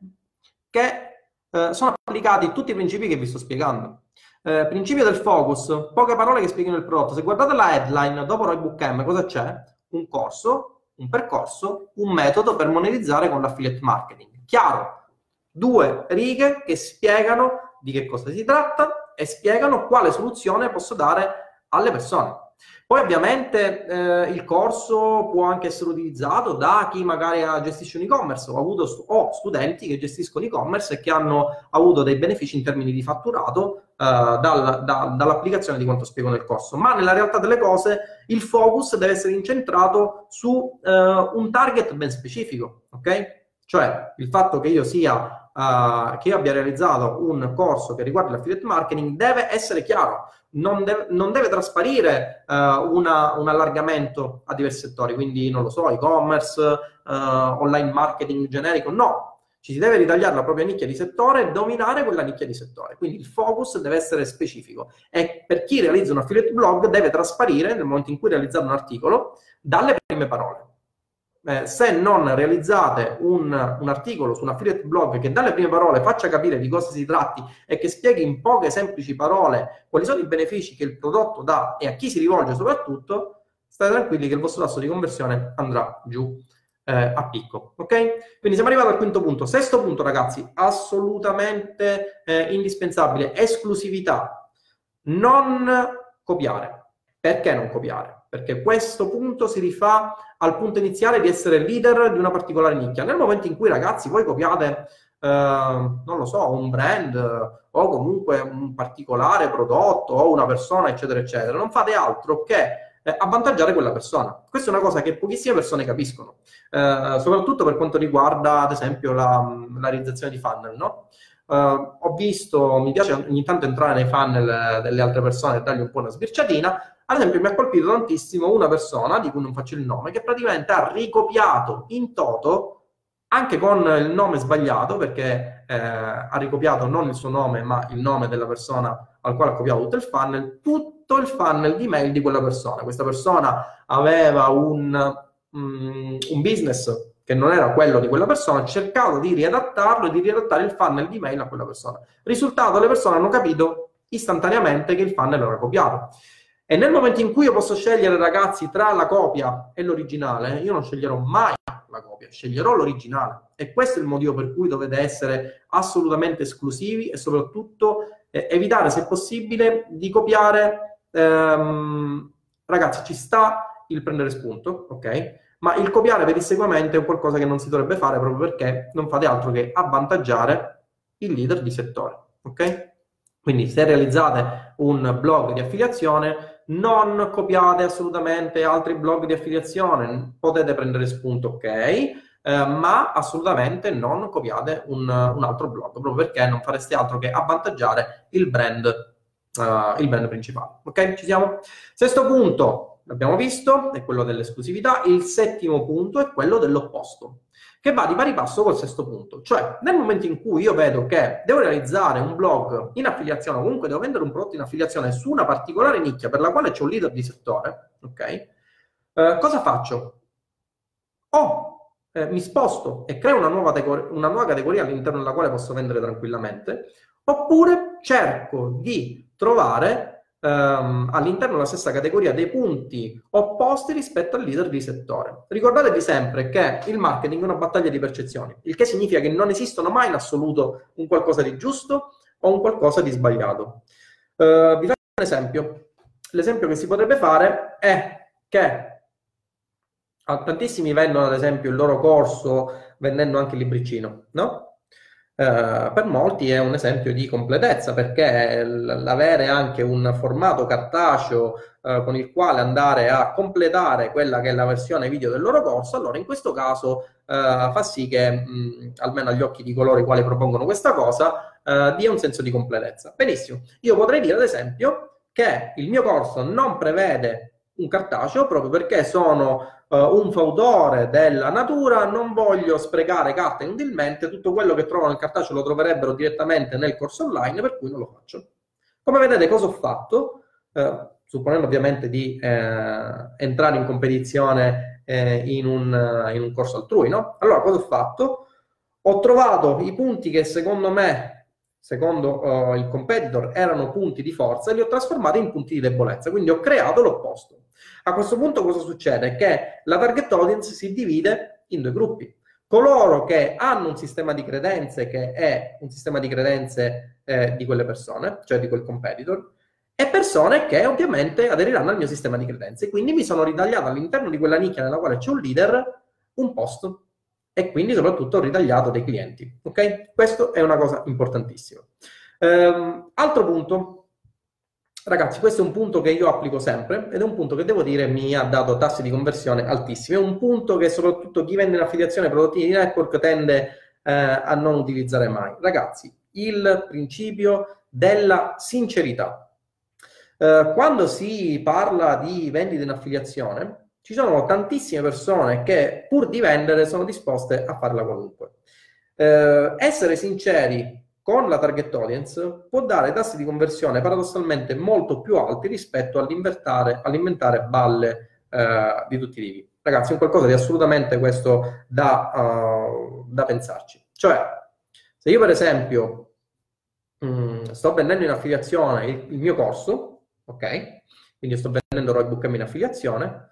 Speaker 1: che eh, sono applicati tutti i principi che vi sto spiegando. Eh, principio del focus, poche parole che spiegano il prodotto. Se guardate la headline, dopo Roybook M, cosa c'è? Un corso, un percorso, un metodo per monetizzare con l'affiliate marketing. Chiaro? Due righe che spiegano di che cosa si tratta e spiegano quale soluzione posso dare alle persone. Poi ovviamente eh, il corso può anche essere utilizzato da chi magari gestisce un e-commerce. Ho avuto st- ho studenti che gestiscono e-commerce e che hanno avuto dei benefici in termini di fatturato eh, dal, da, dall'applicazione di quanto spiego nel corso. Ma nella realtà delle cose il focus deve essere incentrato su eh, un target ben specifico, ok? Cioè il fatto che io sia Uh, che abbia realizzato un corso che riguarda l'affiliate marketing deve essere chiaro non, deve, non deve trasparire uh, una, un allargamento a diversi settori, quindi non lo so, e-commerce, uh, online marketing generico, no. Ci si deve ritagliare la propria nicchia di settore e dominare quella nicchia di settore. Quindi il focus deve essere specifico e per chi realizza un affiliate blog deve trasparire nel momento in cui realizzate un articolo dalle prime parole eh, se non realizzate un, un, articolo su un affiliate blog che dalle prime parole faccia capire di cosa si tratti e che spieghi in poche semplici parole quali sono i benefici che il prodotto dà e a chi si rivolge soprattutto, state tranquilli che il vostro tasso di conversione andrà giù eh, a picco. Ok? Quindi siamo arrivati al quinto punto. Sesto punto, ragazzi, assolutamente eh, indispensabile, esclusività. Non copiare. Perché non copiare? Perché questo punto si rifà al punto iniziale di essere leader di una particolare nicchia. Nel momento in cui, ragazzi, voi copiate, eh, non lo so, un brand o comunque un particolare prodotto o una persona, eccetera, eccetera, non fate altro che eh, avvantaggiare quella persona. Questa è una cosa che pochissime persone capiscono, eh, soprattutto per quanto riguarda, ad esempio, la, la realizzazione di funnel, no? Uh, ho visto, mi piace ogni tanto entrare nei funnel delle altre persone e dargli un po' una sbirciatina. Ad esempio, mi ha colpito tantissimo una persona, di cui non faccio il nome, che praticamente ha ricopiato in toto, anche con il nome sbagliato, perché eh, ha ricopiato non il suo nome, ma il nome della persona al quale ha copiato tutto il funnel, tutto il funnel di mail di quella persona. Questa persona aveva un, um, un business che non era quello di quella persona, ha cercato di riadattarlo e di riadattare il funnel di mail a quella persona. Risultato, le persone hanno capito istantaneamente che il funnel era copiato. E nel momento in cui io posso scegliere, ragazzi, tra la copia e l'originale, io non sceglierò mai la copia, sceglierò l'originale. E questo è il motivo per cui dovete essere assolutamente esclusivi e soprattutto eh, evitare, se possibile, di copiare. Ehm, ragazzi, ci sta il prendere spunto, ok? ma il copiare pedissequamente è qualcosa che non si dovrebbe fare proprio perché non fate altro che avvantaggiare il leader di settore, ok? Quindi se realizzate un blog di affiliazione, non copiate assolutamente altri blog di affiliazione, potete prendere spunto, ok? Eh, ma assolutamente non copiate un, un, altro blog, proprio perché non fareste altro che avvantaggiare il brand, uh, il brand principale. Ok? Ci siamo? Sesto punto, l'abbiamo visto, è quello dell'esclusività. Il settimo punto è quello dell'opposto. Che va di pari passo col sesto punto. Cioè, nel momento in cui io vedo che devo realizzare un blog in affiliazione, o comunque devo vendere un prodotto in affiliazione su una particolare nicchia per la quale c'è un leader di settore, ok? Eh, cosa faccio? O eh, mi sposto e creo una nuova, una nuova categoria all'interno della quale posso vendere tranquillamente, oppure cerco di trovare ehm, all'interno della stessa categoria dei punti opposti rispetto al leader di settore. Ricordatevi sempre che il marketing è una battaglia di percezioni, il che significa che non esistono mai in assoluto un qualcosa di giusto o un qualcosa di sbagliato. Uh, vi faccio un esempio. L'esempio che si potrebbe fare è che tantissimi vendono ad esempio il loro corso vendendo anche il libricino, no? Eh, per molti è un esempio di completezza perché l'avere anche un formato cartaceo uh, con il quale andare a completare quella che è la versione video del loro corso, allora in questo caso uh, fa sì che, mh, almeno agli occhi di coloro i quali propongono questa cosa, dia un senso di completezza. Benissimo, io potrei dire ad esempio che il mio corso non prevede un cartaceo proprio perché sono uh, un fautore della natura, non voglio sprecare carta inutilmente, tutto quello che trovo nel cartaceo lo troverebbero direttamente nel corso online, per cui non lo faccio. Come vedete cosa ho fatto? Uh, supponendo ovviamente di eh, entrare in competizione eh, in, un, in, un, corso altrui, no? Allora cosa ho fatto? Ho trovato i punti che secondo me, secondo uh, il competitor, erano punti di forza e li ho trasformati in punti di debolezza, quindi ho creato l'opposto. A questo punto cosa succede? Che la target audience si divide in due gruppi. Coloro che hanno un sistema di credenze che è un sistema di credenze eh, di quelle persone, cioè di quel competitor, e persone che ovviamente aderiranno al mio sistema di credenze. Quindi mi sono ritagliato all'interno di quella nicchia nella quale c'è un leader un posto e quindi soprattutto ritagliato dei clienti. Ok? Questo è una cosa importantissima. Um, altro punto, Ragazzi, questo è un punto che io applico sempre ed è un punto che devo dire mi ha dato tassi di conversione altissimi. È un punto che soprattutto chi vende in affiliazione prodotti di network tende eh, a non utilizzare mai. Ragazzi, il principio della sincerità. Eh, quando si parla di vendita in affiliazione, ci sono tantissime persone che pur di vendere sono disposte a farla qualunque. Eh, essere sinceri con la target audience può dare tassi di conversione paradossalmente molto più alti rispetto all'inventare balle eh, di tutti i tipi. Ragazzi, è qualcosa di assolutamente questo da, uh, da pensarci. Cioè, se io per esempio mh, mm, sto vendendo in affiliazione il, il, mio corso, ok? Quindi sto vendendo Roybook in affiliazione,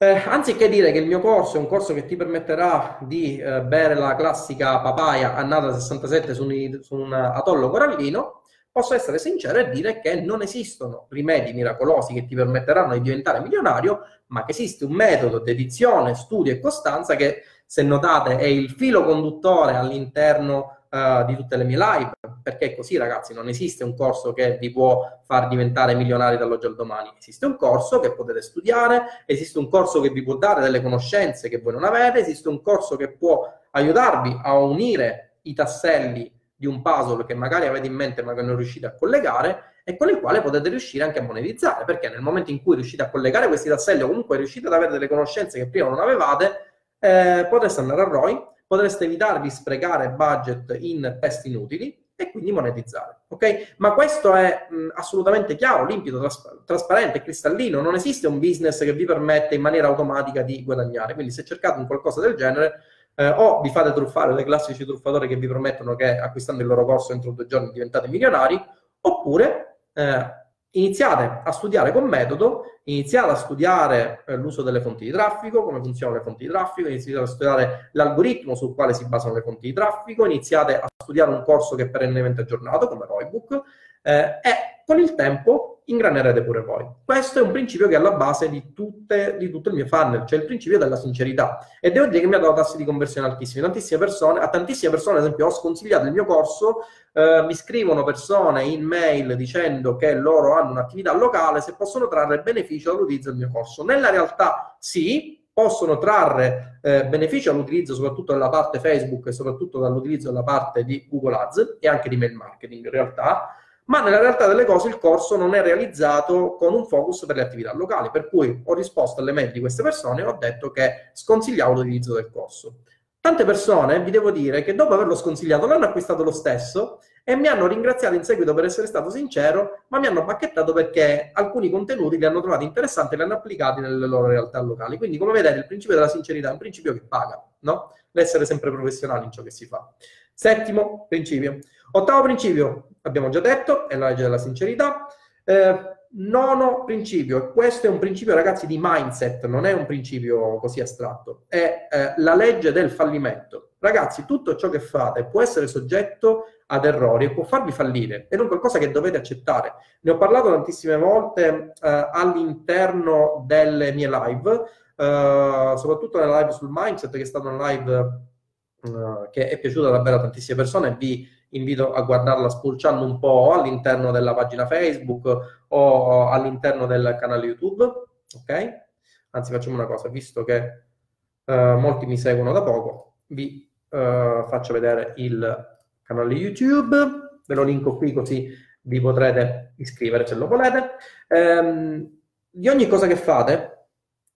Speaker 1: eh, anziché dire che il mio corso è un corso che ti permetterà di eh, bere la classica papaya annata 67 su un, su un atollo corallino, posso essere sincero e dire che non esistono rimedi miracolosi che ti permetteranno di diventare milionario, ma che esiste un metodo, dedizione, studio e costanza che, se notate, è il filo conduttore all'interno uh, di tutte le mie live, perché è così ragazzi, non esiste un corso che vi può far diventare milionari dall'oggi al domani, esiste un corso che potete studiare, esiste un corso che vi può dare delle conoscenze che voi non avete, esiste un corso che può aiutarvi a unire i tasselli di un puzzle che magari avete in mente ma che non riuscite a collegare e con il quale potete riuscire anche a monetizzare, perché nel momento in cui riuscite a collegare questi tasselli o comunque riuscite ad avere delle conoscenze che prima non avevate, eh, potreste andare a ROI potreste evitare di sprecare budget in test inutili e quindi monetizzare. Ok? Ma questo è mh, assolutamente chiaro, limpido, tras- trasparente, cristallino. Non esiste un business che vi permette in maniera automatica di guadagnare. Quindi, se cercate un qualcosa del genere, eh, o vi fate truffare dai classici truffatori che vi promettono che acquistando il loro corso entro due giorni diventate milionari, oppure eh, iniziate a studiare con metodo, iniziate a studiare eh, l'uso delle fonti di traffico, come funzionano le fonti di traffico, iniziate a studiare l'algoritmo sul quale si basano le fonti di traffico, iniziate a studiare un corso che è perennemente aggiornato come Roybook eh, e con il tempo ingranerete pure voi. Questo è un principio che è alla base di, tutte, di, tutto il mio funnel, cioè il principio della sincerità. E devo dire che mi ha dato tassi di conversione altissimi. Tantissime persone, a tantissime persone, ad esempio, ho sconsigliato il mio corso, eh, mi scrivono persone in mail dicendo che loro hanno un'attività locale, se possono trarre beneficio dall'utilizzo del mio corso. Nella realtà sì, possono trarre eh, beneficio dall'utilizzo soprattutto della parte Facebook e soprattutto dall'utilizzo della parte di Google Ads e anche di mail marketing in realtà, ma nella realtà delle cose il corso non è realizzato con un focus per le attività locali, per cui ho risposto alle mail di queste persone e ho detto che sconsigliavo l'utilizzo del corso. Tante persone, vi devo dire, che dopo averlo sconsigliato l'hanno acquistato lo stesso e mi hanno ringraziato in seguito per essere stato sincero, ma mi hanno bacchettato perché alcuni contenuti li hanno trovati interessanti e li hanno applicati nelle loro realtà locali. Quindi, come vedete, il principio della sincerità è un principio che paga, no? L'essere sempre professionali in ciò che si fa. Settimo principio. Ottavo principio, abbiamo già detto, è la legge della sincerità. Eh, nono principio, questo è un principio ragazzi di mindset, non è un principio così astratto, è eh, la legge del fallimento. Ragazzi, tutto ciò che fate può essere soggetto ad errori e può farvi fallire ed è un qualcosa che dovete accettare. Ne ho parlato tantissime volte eh, all'interno delle mie live, eh, soprattutto nella live sul mindset, che è stata una live eh, che è piaciuta davvero a tantissime persone. Vi invito a guardarla spulciando un po' all'interno della pagina Facebook o all'interno del canale YouTube. Ok? Anzi, facciamo una cosa, visto che uh, molti mi seguono da poco, vi uh, faccio vedere il canale YouTube, ve lo linko qui così vi potrete iscrivere se lo volete. Um, di ogni cosa che fate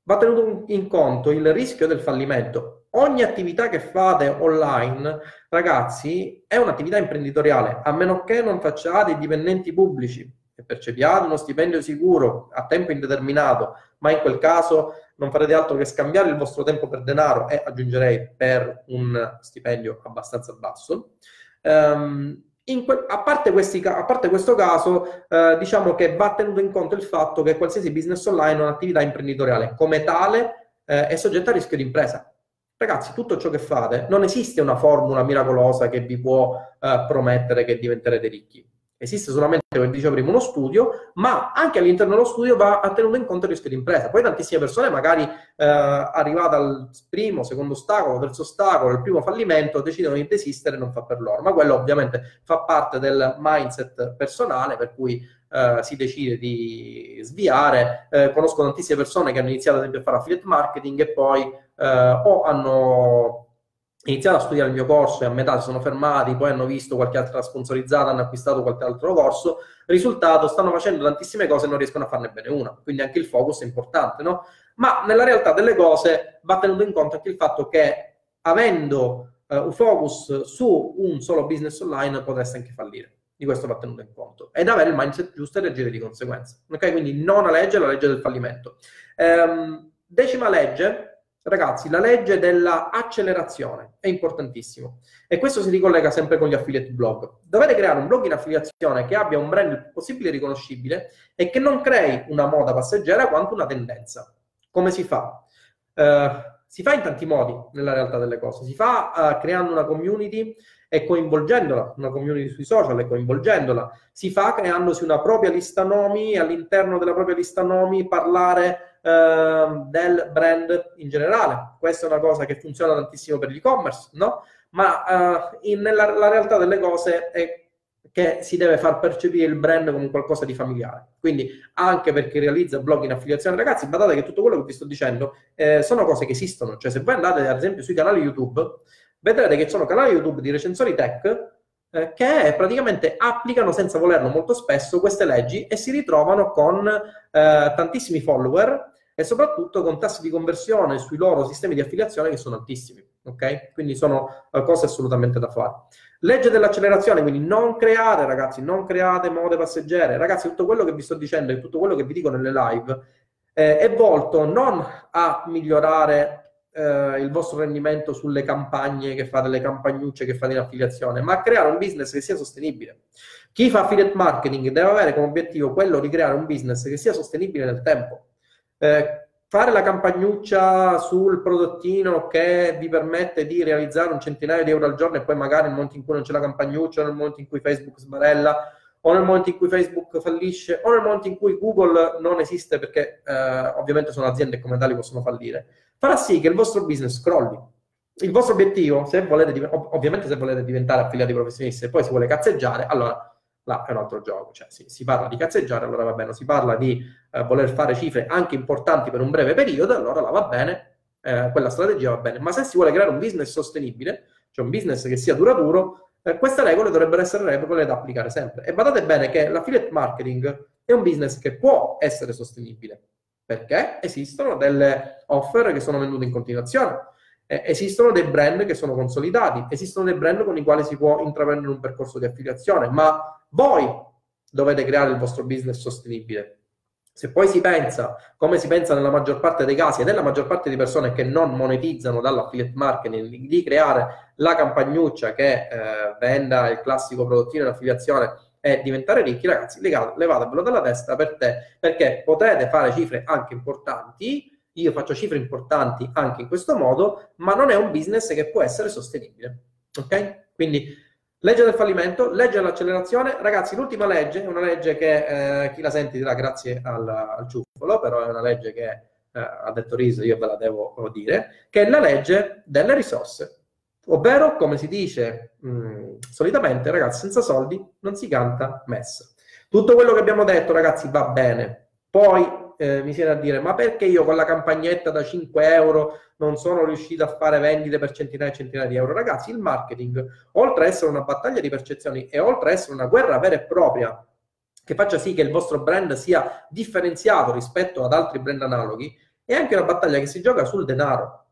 Speaker 1: va tenuto in conto il rischio del fallimento ogni attività che fate online, ragazzi, è un'attività imprenditoriale, a meno che non facciate i dipendenti pubblici e percepiate uno stipendio sicuro a tempo indeterminato, ma in quel caso non farete altro che scambiare il vostro tempo per denaro e aggiungerei per un stipendio abbastanza basso. Um, Que- a, parte questi, a, parte questo caso, eh, diciamo che va tenuto in conto il fatto che qualsiasi business online è un'attività imprenditoriale, come tale eh, è soggetta a rischio di impresa. Ragazzi, tutto ciò che fate, non esiste una formula miracolosa che vi può eh, promettere che diventerete ricchi. Esiste solamente, come dicevo prima, uno studio, ma anche all'interno dello studio va tenuto in conto il rischio di impresa. Poi tantissime persone, magari eh, arrivate al primo, secondo ostacolo, terzo ostacolo, il primo fallimento, decidono di desistere e non fa per loro. Ma quello ovviamente fa parte del mindset personale, per cui eh, si decide di sviare. Eh, conosco tantissime persone che hanno iniziato ad esempio a fare affiliate marketing e poi o hanno iniziato a studiare il mio corso e a metà si sono fermati, poi hanno visto qualche altra sponsorizzata, hanno acquistato qualche altro corso, risultato stanno facendo tantissime cose e non riescono a farne bene una, quindi anche il focus è importante, no? Ma nella realtà delle cose va tenuto in conto anche il fatto che avendo uh, un focus su un solo business online potreste anche fallire. Di questo va tenuto in conto. Ed avere il mindset giusto e reagire di conseguenza. Ok? Quindi nona legge, la legge del fallimento. Um, decima legge, Ragazzi, la legge dell'accelerazione è importantissimo e questo si ricollega sempre con gli affiliate blog. Dovete creare un blog in affiliazione che abbia un brand il più possibile riconoscibile e che non crei una moda passeggera quanto una tendenza. Come si fa? Uh, si fa in tanti modi nella realtà delle cose. Si fa uh, creando una community e coinvolgendola, una community sui social e coinvolgendola. Si fa creandosi una propria lista nomi e all'interno della propria lista nomi parlare Ehm, del brand in generale. Questa è una cosa che funziona tantissimo per l'e-commerce, no? Ma uh, in, nella realtà delle cose è che si deve far percepire il brand come qualcosa di familiare. Quindi anche per chi realizza blog in affiliazione, ragazzi, badate che tutto quello che vi sto dicendo eh, sono cose che esistono. Cioè, se voi andate ad esempio sui canali YouTube, vedrete che sono canali YouTube di recensori tech eh, che praticamente applicano senza volerlo molto spesso queste leggi e si ritrovano con eh, tantissimi follower e soprattutto con tassi di conversione sui loro sistemi di affiliazione che sono altissimi. Ok? Quindi sono uh, cose assolutamente da fare. Legge dell'accelerazione, quindi non create, ragazzi, non create mode passeggere. Ragazzi, tutto quello che vi sto dicendo e tutto quello che vi dico nelle live eh, è volto non a migliorare eh, il vostro rendimento sulle campagne che fate, le campagnucce che fate in affiliazione, ma a creare un business che sia sostenibile. Chi fa affiliate marketing deve avere come obiettivo quello di creare un business che sia sostenibile nel tempo eh, fare la campagnuccia sul prodottino che vi permette di realizzare un centinaio di euro al giorno e poi magari nel momento in cui non c'è la campagnuccia, nel momento in cui Facebook sbarella o nel momento in cui Facebook fallisce o nel momento in cui Google non esiste perché eh, ovviamente sono aziende e come tali possono fallire, farà sì che il vostro business crolli. Il vostro obiettivo, se volete, ovviamente se volete diventare affiliati professionisti e poi si vuole cazzeggiare, allora là è un altro gioco, cioè si, si parla di cazzeggiare, allora va bene, si parla di eh, voler fare cifre anche importanti per un breve periodo, allora là va bene, eh, quella strategia va bene, ma se si vuole creare un business sostenibile, cioè un business che sia duraturo, eh, queste regole dovrebbero essere regole da applicare sempre. E badate bene che l'affiliate marketing è un business che può essere sostenibile, perché esistono delle offer che sono vendute in continuazione, Eh, esistono dei brand che sono consolidati, esistono dei brand con i quali si può intraprendere un percorso di affiliazione, ma voi dovete creare il vostro business sostenibile. Se poi si pensa, come si pensa nella maggior parte dei casi e nella maggior parte di persone che non monetizzano dall'affiliate marketing, di creare la campagnuccia che eh, venda il classico prodottino in affiliazione e diventare ricchi, ragazzi, levatevelo dalla testa per te, perché potrete fare cifre anche importanti, io faccio cifre importanti anche in questo modo, ma non è un business che può essere sostenibile. Ok? Quindi legge del fallimento, legge dell'accelerazione. Ragazzi, l'ultima legge è una legge che eh, chi la sente dirà grazie al, al ciuffolo, però è una legge che eh, ha detto Riso, io ve la devo dire, che è la legge delle risorse. Ovvero, come si dice mh, mm, solitamente, ragazzi, senza soldi non si canta messa. Tutto quello che abbiamo detto, ragazzi, va bene. Poi eh, mi viene a dire, ma perché io con la campagnetta da 5 euro non sono riuscito a fare vendite per centinaia e centinaia di euro? Ragazzi, il marketing, oltre ad essere una battaglia di percezioni e oltre ad essere una guerra vera e propria, che faccia sì che il vostro brand sia differenziato rispetto ad altri brand analoghi, è anche una battaglia che si gioca sul denaro.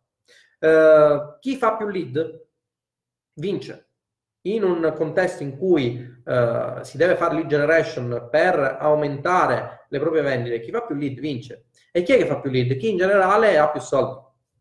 Speaker 1: Uh, chi fa più lead vince. In un contesto in cui uh, si deve fare lead generation per aumentare le proprie vendite, chi fa più lead vince. E chi è che fa più lead? Chi in generale ha più soldi.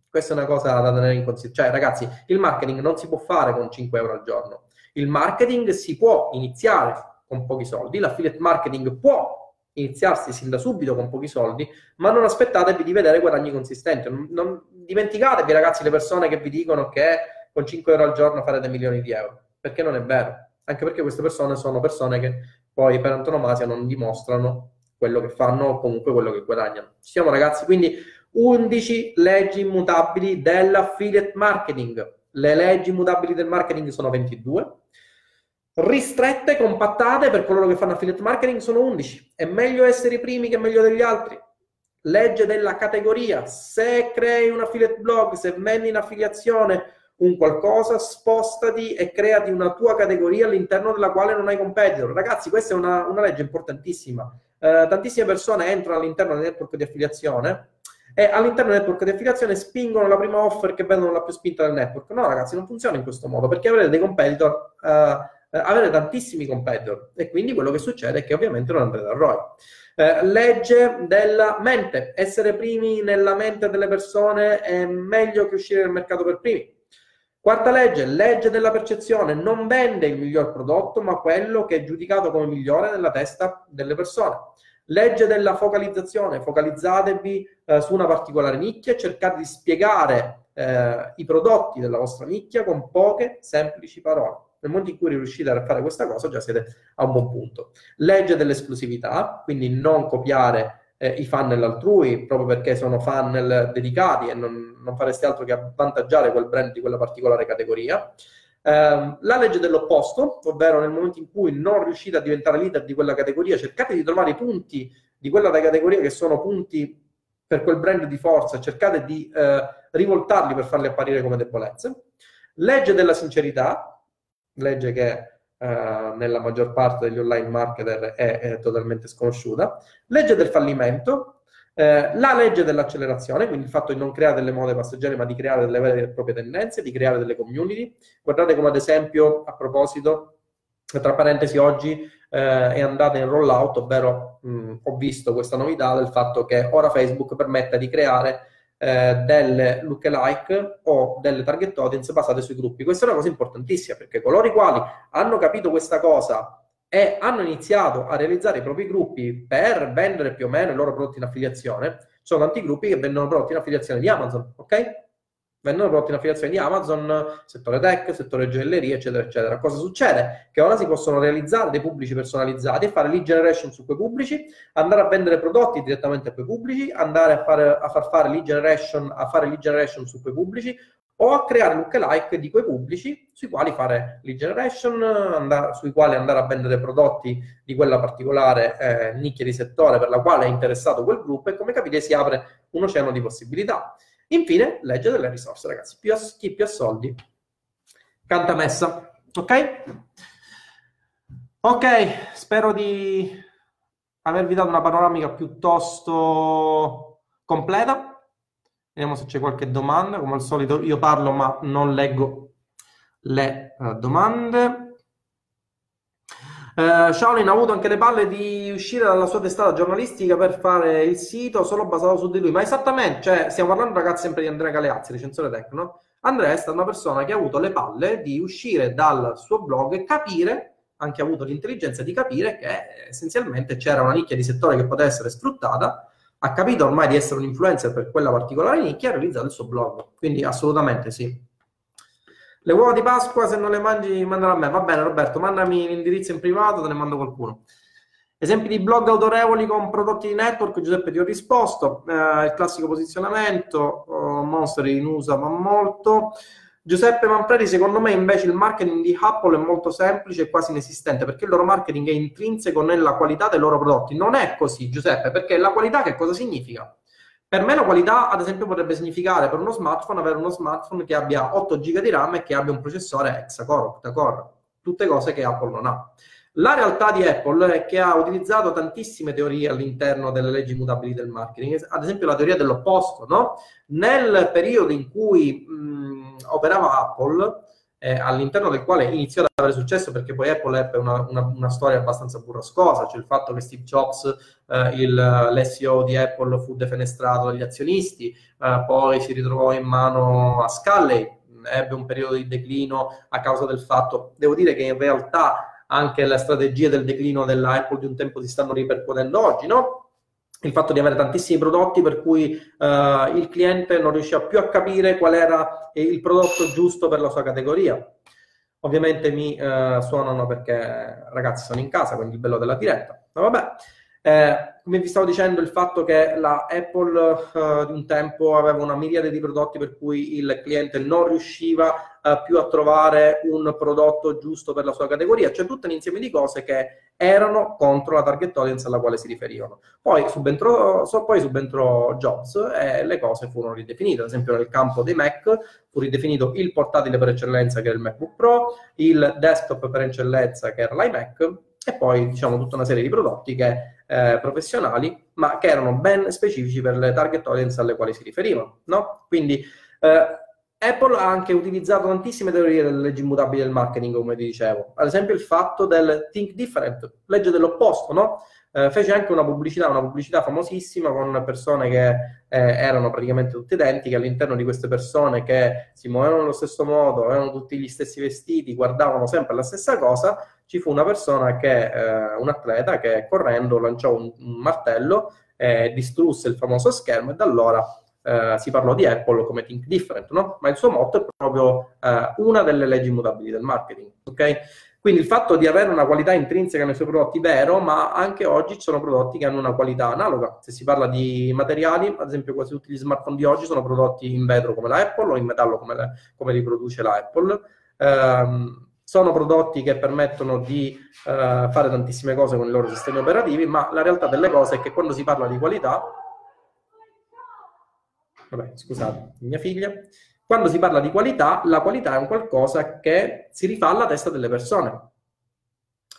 Speaker 1: Questa è una cosa da tenere in considerazione. Cioè, ragazzi, il marketing non si può fare con 5 euro al giorno. Il marketing si può iniziare con pochi soldi, l'affiliate marketing può iniziarsi sin da subito con pochi soldi, ma non aspettatevi di vedere guadagni consistenti. Non, non dimenticatevi, ragazzi, le persone che vi dicono che con 5 euro al giorno farete milioni di euro, perché non è vero. Anche perché queste persone sono persone che poi per antonomasia non dimostrano quello che fanno o comunque quello che guadagnano. Ci siamo ragazzi, quindi 11 leggi immutabili dell'affiliate marketing. Le leggi immutabili del marketing sono 22 ristrette, compattate per coloro che fanno affiliate marketing sono 11. È meglio essere i primi che meglio degli altri. Legge della categoria. Se crei un affiliate blog, se vendi in affiliazione un qualcosa, spostati e creati una tua categoria all'interno della quale non hai competitor. Ragazzi, questa è una, una legge importantissima. Eh, tantissime persone entrano all'interno del network di affiliazione e all'interno del network di affiliazione spingono la prima offer che vedono la più spinta del network. No, ragazzi, non funziona in questo modo perché avrete dei competitor. Eh, eh, avere tantissimi competitor e quindi quello che succede è che ovviamente non andrete a ROI. Eh, legge della mente, essere primi nella mente delle persone è meglio che uscire nel mercato per primi. Quarta legge, legge della percezione, non vende il miglior prodotto, ma quello che è giudicato come migliore nella testa delle persone. Legge della focalizzazione, focalizzatevi eh, su una particolare nicchia e cercate di spiegare eh, i prodotti della vostra nicchia con poche semplici parole. Nel momento in cui riuscite a fare questa cosa, già siete a un buon punto. Legge dell'esclusività, quindi non copiare eh, i funnel altrui, proprio perché sono funnel dedicati e non, non fareste altro che avvantaggiare quel brand di quella particolare categoria. Eh, la legge dell'opposto, ovvero nel momento in cui non riuscite a diventare leader di quella categoria, cercate di trovare i punti di quella categoria che sono punti per quel brand di forza, cercate di eh, rivoltarli per farli apparire come debolezze. Legge della sincerità, legge che Uh, nella maggior parte degli online marketer è, è totalmente sconosciuta. Legge del fallimento, uh, la legge dell'accelerazione, quindi il fatto di non creare delle mode passeggere, ma di creare delle vere e proprie tendenze, di creare delle community. Guardate come ad esempio, a proposito, tra parentesi, oggi uh, è andata in rollout, ovvero mh, ho visto questa novità del fatto che ora Facebook permette di creare eh, delle lookalike o delle target audience basate sui gruppi. Questa è una cosa importantissima perché coloro i quali hanno capito questa cosa e hanno iniziato a realizzare i propri gruppi per vendere più o meno i loro prodotti in affiliazione, sono tanti gruppi che vendono prodotti in affiliazione di Amazon, ok? Vendono prodotti in affiliazione di Amazon, settore tech, settore gioielleria, eccetera, eccetera. Cosa succede? Che ora si possono realizzare dei pubblici personalizzati e fare lead generation su quei pubblici, andare a vendere prodotti direttamente a quei pubblici, andare a, fare, a far fare lead generation, a fare lead generation su quei pubblici o a creare lookalike di quei pubblici sui quali fare lead generation, andare, sui quali andare a vendere prodotti di quella particolare eh, nicchia di settore per la quale è interessato quel gruppo e come capite si apre un oceano di possibilità. Infine, legge delle risorse, ragazzi. Più ha, chi più ha soldi, canta messa. Ok? Ok, spero di avervi dato una panoramica piuttosto completa. Vediamo se c'è qualche domanda. Come al solito io parlo ma non leggo le uh, domande. Uh, Shaolin ha avuto anche le palle di uscire dalla sua testata giornalistica per fare il sito solo basato su di lui. Ma esattamente, cioè, stiamo parlando ragazzi sempre di Andrea Galeazzi, recensore tecno. Andrea è stata una persona che ha avuto le palle di uscire dal suo blog e capire, anche ha avuto l'intelligenza di capire che essenzialmente c'era una nicchia di settore che poteva essere sfruttata ha capito ormai di essere un influencer per quella particolare nicchia e ha realizzato il suo blog. Quindi assolutamente sì. Le uova di Pasqua, se non le mangi, mandalo a me. Va bene, Roberto, mandami l'indirizzo in privato, te ne mando qualcuno. Esempi di blog autorevoli con prodotti di network, Giuseppe ti ho risposto. Eh, il classico posizionamento, oh, Monster in USA va molto. Giuseppe Manfredi, secondo me invece il marketing di Apple è molto semplice e quasi inesistente perché il loro marketing è intrinseco nella qualità dei loro prodotti. Non è così, Giuseppe, perché la qualità che cosa significa? Per me la qualità, ad esempio, potrebbe significare per uno smartphone avere uno smartphone che abbia 8 GB di RAM e che abbia un processore hexa-core, octa-core, tutte cose che Apple non ha. La realtà di Apple è che ha utilizzato tantissime teorie all'interno delle leggi mutabili del marketing, ad esempio la teoria dell'opposto, no? Nel periodo in cui mh, operava Apple, eh, all'interno del quale iniziò ad avere successo perché poi Apple ebbe una, una, una storia abbastanza burrascosa, cioè il fatto che Steve Jobs, eh, il, l'SEO di Apple, fu defenestrato dagli azionisti, eh, poi si ritrovò in mano a Sculley, ebbe un periodo di declino a causa del fatto, devo dire che in realtà anche le strategie del declino della Apple di un tempo si stanno ripercuotendo oggi, no? Il fatto di avere tantissimi prodotti per cui uh, il cliente non riusciva più a capire qual era il prodotto giusto per la sua categoria. Ovviamente mi uh, suonano perché ragazzi sono in casa, quindi il bello della diretta. Ma vabbè, eh, come vi stavo dicendo, il fatto che la Apple uh, di un tempo aveva una miriade di prodotti per cui il cliente non riusciva uh, più a trovare un prodotto giusto per la sua categoria, cioè tutto un insieme di cose che erano contro la target audience alla quale si riferivano. Poi subentrò, so, poi subentrò Jobs e le cose furono ridefinite, ad esempio nel campo dei Mac fu ridefinito il portatile per eccellenza che era il MacBook Pro, il desktop per eccellenza che era l'iMac e poi diciamo tutta una serie di prodotti che eh, professionali, ma che erano ben specifici per le target audience alle quali si riferivano. No? Quindi eh, Apple ha anche utilizzato tantissime teorie delle leggi immutabili del marketing, come vi dicevo. Ad esempio il fatto del think different, legge dell'opposto, no? Eh, fece anche una pubblicità, una pubblicità famosissima con persone che eh, erano praticamente tutte identiche. All'interno di queste persone che si muovevano allo stesso modo, avevano tutti gli stessi vestiti, guardavano sempre la stessa cosa, ci fu una persona che, eh, un atleta che correndo lanciò un, un martello e distrusse il famoso schermo e da allora eh, si parlò di Apple come think different, no? Ma il suo motto è proprio eh, una delle leggi mutabili del marketing, ok? Quindi il fatto di avere una qualità intrinseca nei suoi prodotti, vero, ma anche oggi ci sono prodotti che hanno una qualità analoga. Se si parla di materiali, ad esempio quasi tutti gli smartphone di oggi sono prodotti in vetro come la Apple o in metallo come, come li produce la Apple. Um, sono prodotti che permettono di uh, fare tantissime cose con i loro sistemi operativi, ma la realtà delle cose è che quando si parla di qualità, vabbè, scusate, mia figlia, quando si parla di qualità, la qualità è un qualcosa che si rifà alla testa delle persone.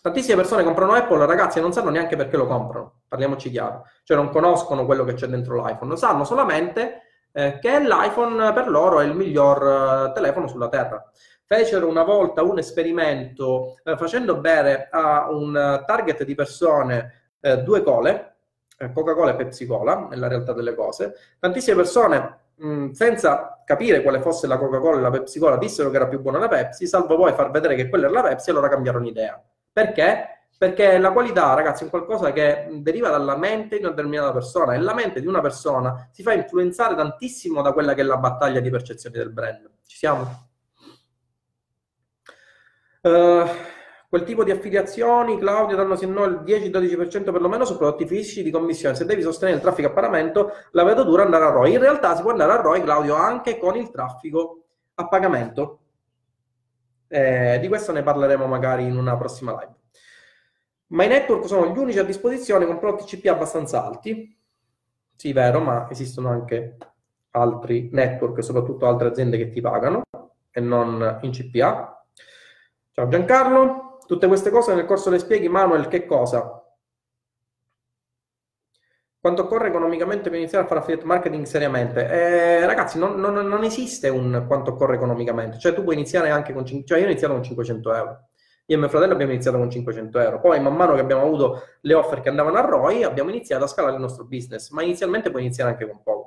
Speaker 1: Tantissime persone comprano Apple, ragazzi, e non sanno neanche perché lo comprano, parliamoci chiaro, cioè non conoscono quello che c'è dentro l'iPhone, sanno solamente eh, che l'iPhone per loro è il miglior eh, telefono sulla Terra fecero una volta un esperimento eh, facendo bere a un target di persone eh, due cole, eh, Coca-Cola e Pepsi Cola, nella realtà delle cose. Tantissime persone, mh, senza capire quale fosse la Coca-Cola e la Pepsi Cola, dissero che era più buona la Pepsi, salvo poi far vedere che quella era la Pepsi e allora cambiarono idea. Perché? Perché la qualità, ragazzi, è qualcosa che deriva dalla mente di una determinata persona e la mente di una persona si fa influenzare tantissimo da quella che è la battaglia di percezione del brand. Ci siamo? Uh, quel tipo di affiliazioni, Claudio, danno se no il 10-12% perlomeno su prodotti fisici di commissione. Se devi sostenere il traffico a pagamento, la vedo dura andare a ROI. In realtà si può andare a ROI, Claudio, anche con il traffico a pagamento. Eh, di questo ne parleremo magari in una prossima live. Ma i network sono gli unici a disposizione con prodotti CPA abbastanza alti. Sì, vero, ma esistono anche altri network, soprattutto altre aziende che ti pagano e non in CPA. Ciao Giancarlo, tutte queste cose nel corso le spieghi, Manuel, che cosa? Quanto occorre economicamente per iniziare a fare affiliate marketing seriamente? Eh, ragazzi, non, non, non, esiste un quanto occorre economicamente. Cioè, tu puoi iniziare anche con... Cioè, io ho iniziato con 500 euro. Io e mio fratello abbiamo iniziato con 500 euro. Poi, man mano che abbiamo avuto le offer che andavano a ROI, abbiamo iniziato a scalare il nostro business. Ma inizialmente puoi iniziare anche con poco.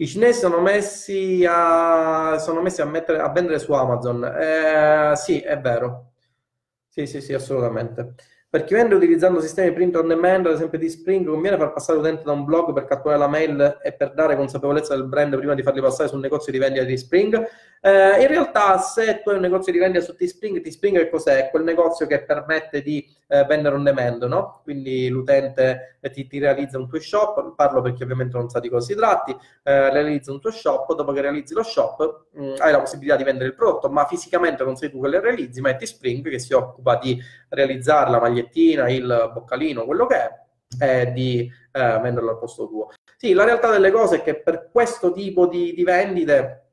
Speaker 1: I cinesi sono messi a, sono messi a, mettere, a vendere su Amazon. Eh, sì, è vero. Sì, sì, sì, assolutamente. Per chi vende utilizzando sistemi print on demand, ad esempio di Spring, conviene far passare l'utente da un blog per catturare la mail e per dare consapevolezza del brand prima di farli passare sul negozio di vendita di Spring. Eh, in realtà, se tu hai un negozio di vendita su T-Spring, T-Spring che cos'è? Quel negozio che permette di eh, vendere on demand, no? Quindi l'utente ti, ti, realizza un tuo shop, parlo perché ovviamente non sa di cosa si tratti, eh, realizza un tuo shop, dopo che realizzi lo shop mh, mm, hai la possibilità di vendere il prodotto, ma fisicamente non sei tu che le realizzi, ma è T-Spring che si occupa di realizzare la magliettina, il boccalino, quello che è, e di eh, venderlo al posto tuo. Sì, la realtà delle cose è che per questo tipo di, di vendite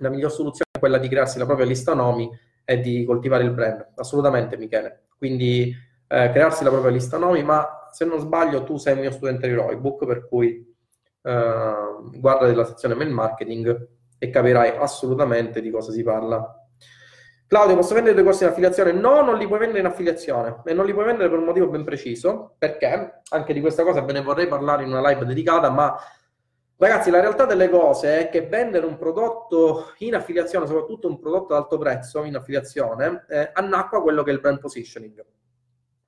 Speaker 1: la miglior soluzione è quella di crearsi la propria lista nomi e di coltivare il brand. Assolutamente, Michele. Quindi eh, crearsi la propria lista nomi, ma se non sbaglio tu sei il mio studente di Roybook, per cui eh, guarda della sezione mail marketing e capirai assolutamente di cosa si parla. Claudio, posso vendere dei corsi in affiliazione? No, non li puoi vendere in affiliazione e non li puoi vendere per un motivo ben preciso, perché anche di questa cosa ve ne vorrei parlare in una live dedicata, ma Ragazzi, la realtà delle cose è che vendere un prodotto in affiliazione, soprattutto un prodotto ad alto prezzo in affiliazione, eh, annacqua quello che è il brand positioning.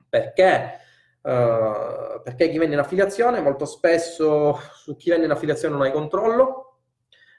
Speaker 1: Perché? Uh, perché chi vende in affiliazione molto spesso su chi vende in affiliazione non hai controllo,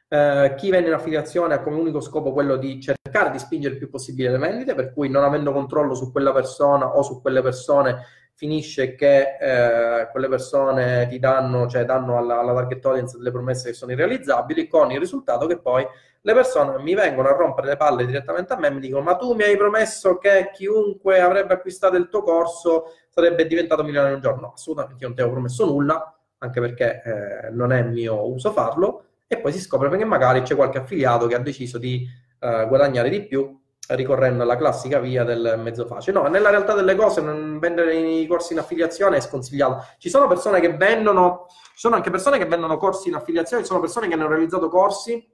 Speaker 1: uh, chi vende in affiliazione ha come unico scopo quello di cercare di spingere il più possibile le vendite, per cui non avendo controllo su quella persona o su quelle persone finisce che eh, quelle persone ti danno, cioè danno alla, alla, target audience delle promesse che sono irrealizzabili, con il risultato che poi le persone mi vengono a rompere le palle direttamente a me e mi dicono ma tu mi hai promesso che chiunque avrebbe acquistato il tuo corso sarebbe diventato milionario un giorno. No, assolutamente io non ti avevo promesso nulla, anche perché eh, non è mio uso farlo, e poi si scopre che magari c'è qualche affiliato che ha deciso di eh, guadagnare di più ricorrendo alla classica via del mezzo facile. No, nella realtà delle cose non vendere i corsi in affiliazione è sconsigliato. Ci sono persone che vendono, ci sono anche persone che vendono corsi in affiliazione, ci sono persone che hanno realizzato corsi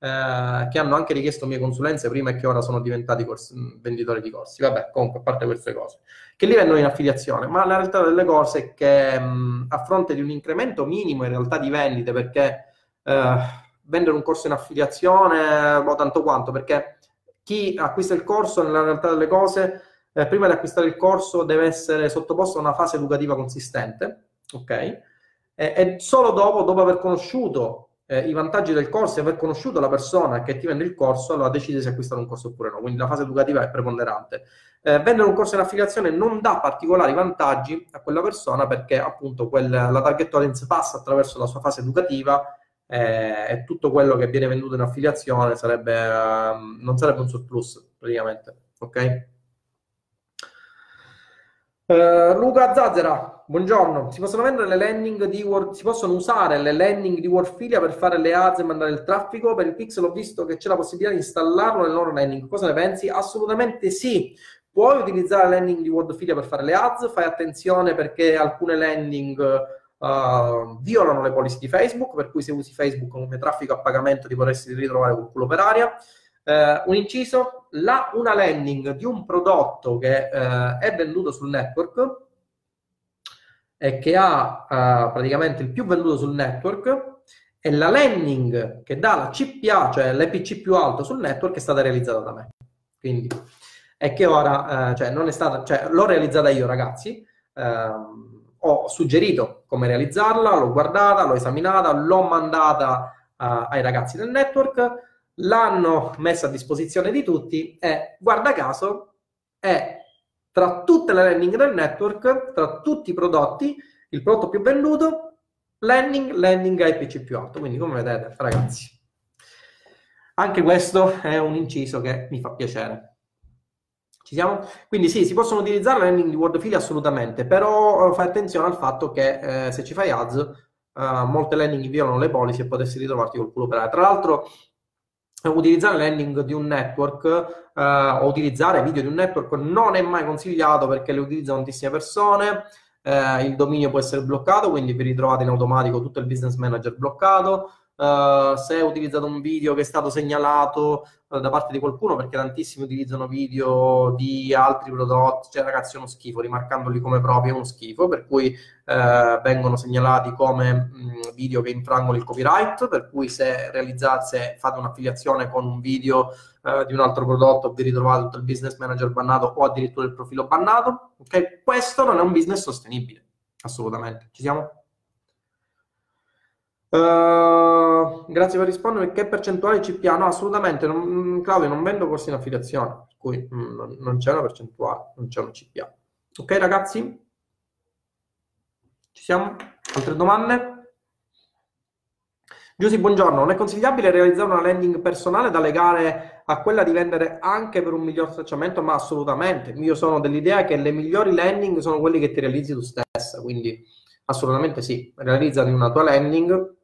Speaker 1: eh, che hanno anche richiesto mie consulenze prima e che ora sono diventati corsi, venditori di corsi. Vabbè, comunque, a parte queste cose, che li vendono in affiliazione, ma la realtà delle cose è che mh, a fronte di un incremento minimo in realtà di vendite, perché eh, vendere un corso in affiliazione, boh, tanto quanto, perché chi acquista il corso nella realtà delle cose, eh, prima di acquistare il corso deve essere sottoposto a una fase educativa consistente, ok? E, e solo dopo, dopo aver conosciuto eh, i vantaggi del corso e aver conosciuto la persona che ti vende il corso, allora decide se acquistare un corso oppure no. Quindi la fase educativa è preponderante. Eh, vendere un corso in affiliazione non dà particolari vantaggi a quella persona perché appunto quel, la target audience passa attraverso la sua fase educativa eh, e tutto quello che viene venduto in affiliazione sarebbe, uh, non sarebbe un surplus praticamente. Ok? Uh, Luca Zazzera, buongiorno. Si possono vendere le landing di Word, si possono usare le landing di Wordfilia per fare le ads e mandare il traffico? Per il Pixel ho visto che c'è la possibilità di installarlo nelle loro landing. Cosa ne pensi? Assolutamente sì. Puoi utilizzare le landing di Wordfilia per fare le ads, fai attenzione perché alcune landing uh, violano le policy di Facebook, per cui se usi Facebook come traffico a pagamento ti potresti ritrovare col culo per aria. Uh, un inciso, la, una landing di un prodotto che uh, è venduto sul network e che ha praticamente il più venduto sul network e la landing che dà la CPA, cioè l'EPC più alto sul network, è stata realizzata da me. Quindi, è che ora, cioè, non è stata, cioè, l'ho realizzata io, ragazzi. Uh, ho suggerito come realizzarla, l'ho guardata, l'ho esaminata, l'ho mandata uh, ai ragazzi del network, l'hanno messa a disposizione di tutti e guarda caso è tra tutte le landing del network, tra tutti i prodotti, il prodotto più venduto, landing, landing IPC più alto. Quindi come vedete ragazzi, anche questo è un inciso che mi fa piacere. Ci siamo? Quindi sì, si possono utilizzare landing di WordFili assolutamente, però eh, fai attenzione al fatto che eh, se ci fai ads, eh, molte landing violano le policy e potresti ritrovarti col culo per aria. Tra l'altro, utilizzare landing di un network eh, o utilizzare video di un network non è mai consigliato perché le utilizzano tantissime persone. eh, il dominio può essere bloccato, quindi vi ritrovate in automatico tutto il business manager bloccato. Uh, se utilizzate un video che è stato segnalato uh, da parte di qualcuno, perché tantissimi utilizzano video di altri prodotti, cioè ragazzi è uno schifo, rimarcandoli come propri è uno schifo, per cui uh, vengono segnalati come mh, video che infrangono il copyright, per cui se realizzate, fate un'affiliazione con un video di un altro prodotto vi ritrovate tutto il business manager bannato o addirittura il profilo bannato, ok? Questo non è un business sostenibile, assolutamente. Ci siamo? Uh, grazie per rispondere. Che percentuale CPA? No, assolutamente. Non, Claudio, non vendo corsi in affiliazione, per cui mm, non c'è una percentuale, non c'è una CPA. Ok, ragazzi? Ci siamo? Altre domande? Giussi, buongiorno. Non è consigliabile realizzare una landing personale da legare a quella di vendere anche per un miglior tracciamento? Ma assolutamente. Io sono dell'idea che le migliori landing sono quelle che ti realizzi tu stessa, quindi assolutamente sì. Realizzati una tua landing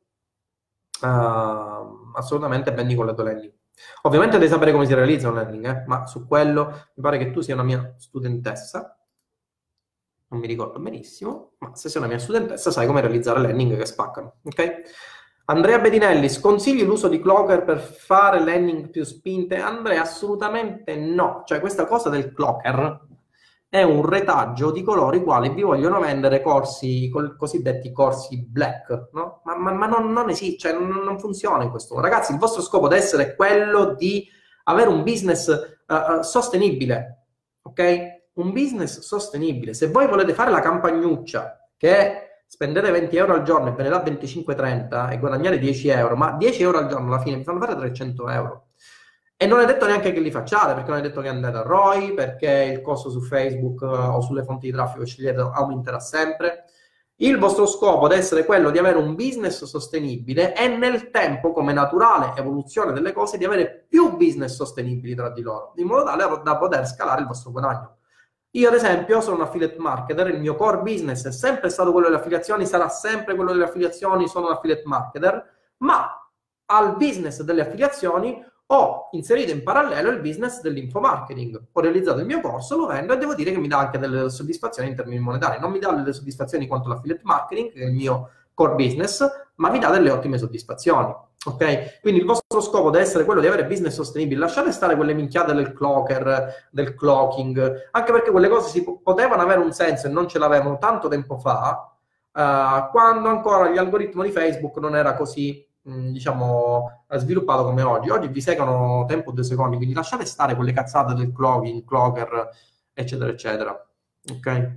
Speaker 1: uh, assolutamente bendi con le tue landing. Ovviamente devi sapere come si realizza un landing, eh? ma su quello mi pare che tu sia una mia studentessa, non mi ricordo benissimo, ma se sei una mia studentessa sai come realizzare landing che spaccano, ok? Andrea Bedinelli, sconsigli l'uso di Clocker per fare landing più spinte? Andrea, assolutamente no. Cioè, questa cosa del Clocker è un retaggio di coloro i quali vi vogliono vendere corsi, cosiddetti corsi black, no? Ma, ma, ma non, non, esiste, cioè non, non, funziona in questo modo. Ragazzi, il vostro scopo deve essere quello di avere un business uh, sostenibile, ok? Un business sostenibile. Se voi volete fare la campagnuccia che spendete 20 euro al giorno e ve ne dà 25-30 e guadagnare 10 euro, ma 10 euro al giorno alla fine vi fanno fare 300 euro. E non è detto neanche che li facciate, perché non è detto che andate a ROI, perché il costo su Facebook uh, o sulle fonti di traffico scegliete aumenterà sempre. Il vostro scopo deve essere quello di avere un business sostenibile e nel tempo, come naturale evoluzione delle cose, di avere più business sostenibili tra di loro, in modo tale da poter scalare il vostro guadagno. Io, ad esempio, sono un affiliate marketer, il mio core business è sempre stato quello delle affiliazioni, sarà sempre quello delle affiliazioni, sono un affiliate marketer, ma al business delle affiliazioni ho inserito in parallelo il business dell'infomarketing. Ho realizzato il mio corso, lo vendo e devo dire che mi dà anche delle soddisfazioni in termini monetari. Non mi dà delle soddisfazioni quanto l'affiliate marketing, che è il mio core business, ma mi dà delle ottime soddisfazioni. Ok? Quindi il vostro scopo deve essere quello di avere business sostenibili. Lasciate stare quelle minchiate del clocker, del clocking, anche perché quelle cose si potevano avere un senso e non ce l'avevano tanto tempo fa, uh, quando ancora gli algoritmi di Facebook non era così diciamo, sviluppato come oggi. Oggi vi seguono tempo due secondi, quindi lasciate stare quelle cazzate del clogging, clocker, eccetera, eccetera. Ok?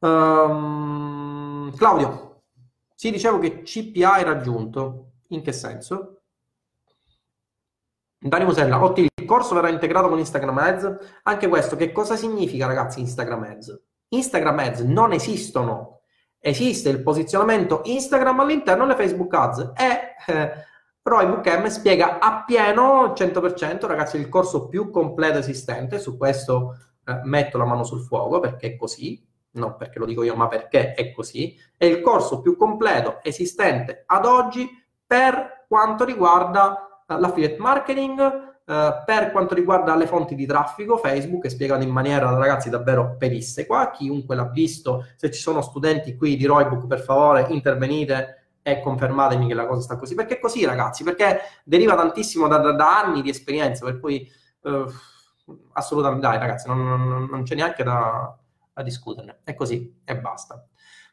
Speaker 1: Um, Claudio, sì, dicevo che CPA è raggiunto. In che senso? Dario Musella, ottimo, il corso verrà integrato con Instagram Ads. Anche questo, che cosa significa, ragazzi, Instagram Ads? Instagram Ads non esistono esiste il posizionamento Instagram all'interno delle Facebook Ads e eh, Roybook M spiega appieno 100% ragazzi il corso più completo esistente. Su questo eh, metto la mano sul fuoco perché è così. Non perché lo dico io ma perché è così. È il corso più completo esistente ad oggi per quanto riguarda eh, l'affiliate marketing Uh, per quanto riguarda le fonti di traffico, Facebook è spiegato in maniera, ragazzi, davvero pedissequa. Chiunque l'ha visto, se ci sono studenti qui di Roybook, per favore intervenite e confermatemi che la cosa sta così. Perché è così, ragazzi? Perché deriva tantissimo da, da, da anni di esperienza, per cui uh, assolutamente, dai, ragazzi, non, non, non c'è neanche da, da, discuterne. È così e basta.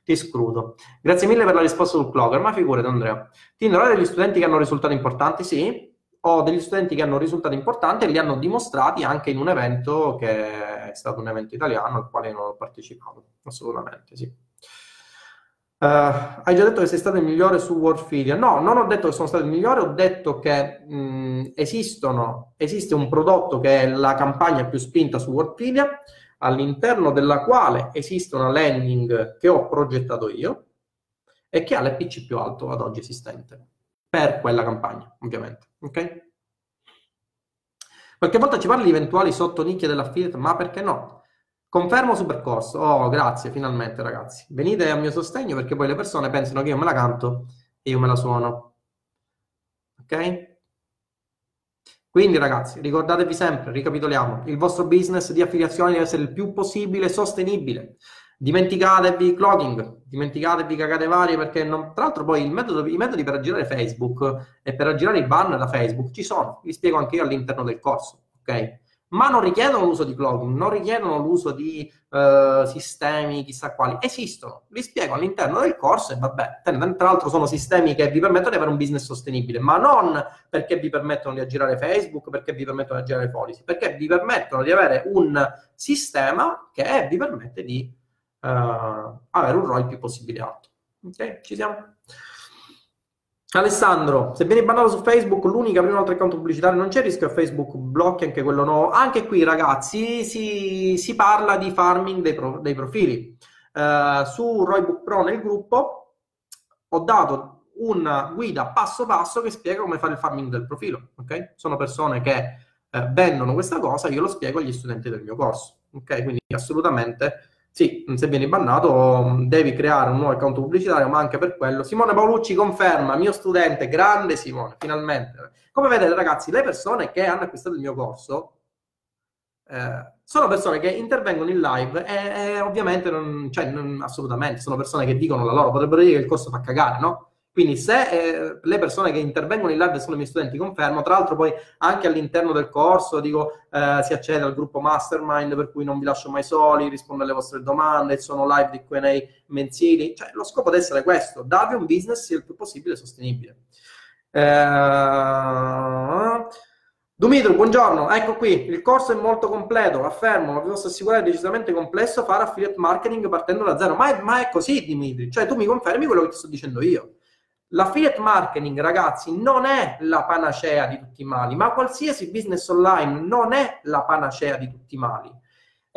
Speaker 1: Ti scruto. Grazie mille per la risposta sul Clocker, ma figurati, Andrea. Ti degli studenti che hanno risultati importanti? Sì ho degli studenti che hanno risultati importanti e li hanno dimostrati anche in un evento che è stato un evento italiano al quale non ho partecipato, assolutamente sì. Uh, hai già detto che sei stato il migliore su Warfilia? No, non ho detto che sono stato il migliore, ho detto che mh, esistono, esiste un prodotto che è la campagna più spinta su Warfilia, all'interno della quale esiste una landing che ho progettato io e che ha l'EPC più alto ad oggi esistente per quella campagna, ovviamente. Ok? Qualche volta ci parli di eventuali sottonicchie dell'affiliate, ma perché no? Confermo su percorso. Oh, grazie, finalmente, ragazzi. Venite a mio sostegno perché poi le persone pensano che io me la canto e io me la suono. Ok? Quindi, ragazzi, ricordatevi sempre, ricapitoliamo, il vostro business di affiliazione deve essere il più possibile sostenibile. Dimenticatevi clogging, dimenticatevi cagate varie perché non... tra l'altro poi metodo, i metodi per aggirare Facebook e per aggirare i ban da Facebook ci sono, vi spiego anche io all'interno del corso, ok? Ma non richiedono l'uso di clogging, non richiedono l'uso di uh, sistemi chissà quali, esistono, li spiego all'interno del corso e vabbè, tra l'altro sono sistemi che vi permettono di avere un business sostenibile, ma non perché vi permettono di aggirare Facebook, perché vi permettono di aggirare policy, perché vi permettono di avere un sistema che vi permette di avere un ROI più possibile alto. Ok, ci siamo? Alessandro, se vieni bannato su Facebook, l'unica prima oltre account pubblicitario non c'è rischio che Facebook blocchi anche quello nuovo. Anche qui, ragazzi, si, si parla di farming dei, pro, dei profili. Uh, su Roybook Pro nel gruppo ho dato una guida passo passo che spiega come fare il farming del profilo. Okay? Sono persone che eh, vendono questa cosa, io lo spiego agli studenti del mio corso. Okay? Quindi assolutamente sì, se vieni bannato devi creare un nuovo account pubblicitario, ma anche per quello. Simone Paolucci conferma, mio studente, grande Simone, finalmente. Come vedete ragazzi, le persone che hanno acquistato il mio corso eh, sono persone che intervengono in live e, e ovviamente non, cioè, non, assolutamente, sono persone che dicono la loro, potrebbero dire che il corso fa cagare, no? Quindi se eh, le persone che intervengono in live sono i miei studenti, confermo. Tra l'altro poi anche all'interno del corso dico eh, si accede al gruppo mastermind per cui non vi lascio mai soli, rispondo alle vostre domande, sono live di Q&A mensili. Cioè lo scopo deve essere questo, darvi un business il più possibile sostenibile. Eh... Dumitru, buongiorno, ecco qui, il corso è molto completo, affermo, vi posso assicurare è decisamente complesso fare affiliate marketing partendo da zero, ma è, ma è così Dimitri, cioè tu mi confermi quello che ti sto dicendo io. L'affiliate marketing, ragazzi, non è la panacea di tutti i mali, ma qualsiasi business online non è la panacea di tutti i mali.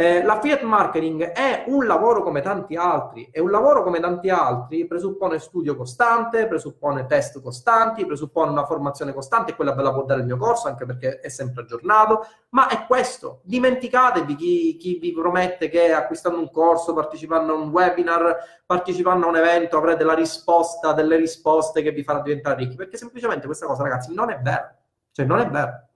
Speaker 1: Eh, l'affiliate marketing è un lavoro come tanti altri e un lavoro come tanti altri presuppone studio costante, presuppone test costanti, presuppone una formazione costante quella ve la può dare il mio corso anche perché è sempre aggiornato, ma è questo. Dimenticatevi chi, chi vi promette che acquistando un corso, partecipando a un webinar, partecipando a un evento avrete la risposta delle risposte che vi farà diventare ricchi, perché semplicemente questa cosa ragazzi non è vera, cioè non è vera.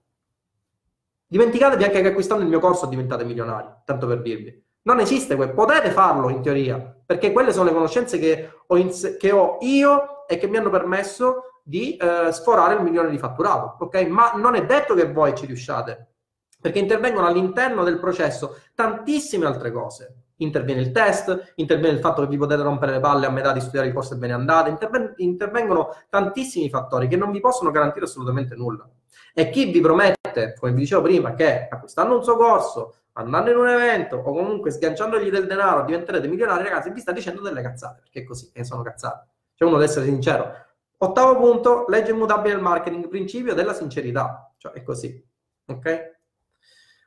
Speaker 1: Dimenticatevi anche che acquistando il mio corso diventate milionari, tanto per dirvi. Non esiste quel, potete farlo in teoria, perché quelle sono le conoscenze che ho, ins- che ho io e che mi hanno permesso di eh, sforare il milione di fatturato, ok? Ma non è detto che voi ci riusciate, perché intervengono all'interno del processo tantissime altre cose. Interviene il test, interviene il fatto che vi potete rompere le palle a metà di studiare il corso e ve ne andate, interven- intervengono tantissimi fattori che non vi possono garantire assolutamente nulla. E chi vi promette, come vi dicevo prima, che acquistando un suo corso, andando in un evento o comunque sganciandogli del denaro diventerete milionari, ragazzi, vi sta dicendo delle cazzate, perché è così, e sono cazzate. Cioè uno deve essere sincero. Ottavo punto, legge immutabile del marketing, principio della sincerità. Cioè è così. Ok?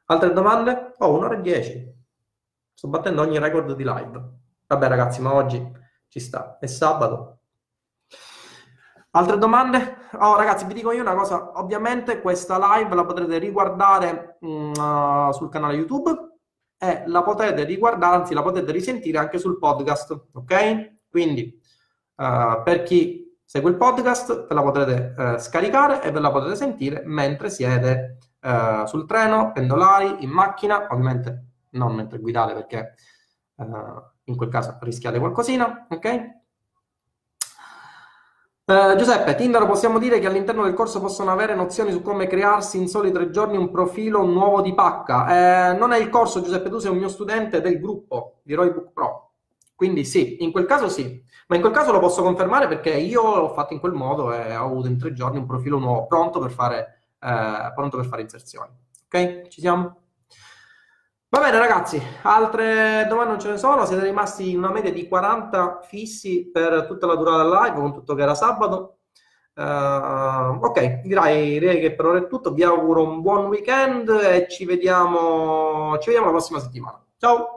Speaker 1: Altre domande? Oh, un'ora e dieci. Sto battendo ogni record di live. Vabbè ragazzi, ma oggi ci sta. È sabato. Altre domande? Oh, ragazzi, vi dico io una cosa. Ovviamente questa live la potrete riguardare mh, mm, uh, sul canale YouTube e la potete riguardare, anzi la potete risentire anche sul podcast, ok? Quindi uh, per chi segue il podcast ve la potrete uh, scaricare e ve la potete sentire mentre siete sul treno, pendolari, in macchina, ovviamente non mentre guidate perché in quel caso rischiate qualcosina, ok? Uh, Giuseppe, Tinder possiamo dire che all'interno del corso possono avere nozioni su come crearsi in soli tre giorni un profilo nuovo di pacca. Eh, non è il corso, Giuseppe, tu sei un mio studente del gruppo di Roybook Pro. Quindi sì, in quel caso sì, ma in quel caso lo posso confermare perché io l'ho fatto in quel modo e ho avuto in tre giorni un profilo nuovo pronto per fare, eh, pronto per fare inserzioni. Ok? Ci siamo? Va bene ragazzi, altre domande non ce ne sono, siete rimasti in una media di 40 fissi per tutta la durata del live, con tutto che era sabato. Uh, ok, direi, direi, che per ora è tutto, vi auguro un buon weekend e ci vediamo, ci vediamo la prossima settimana. Ciao!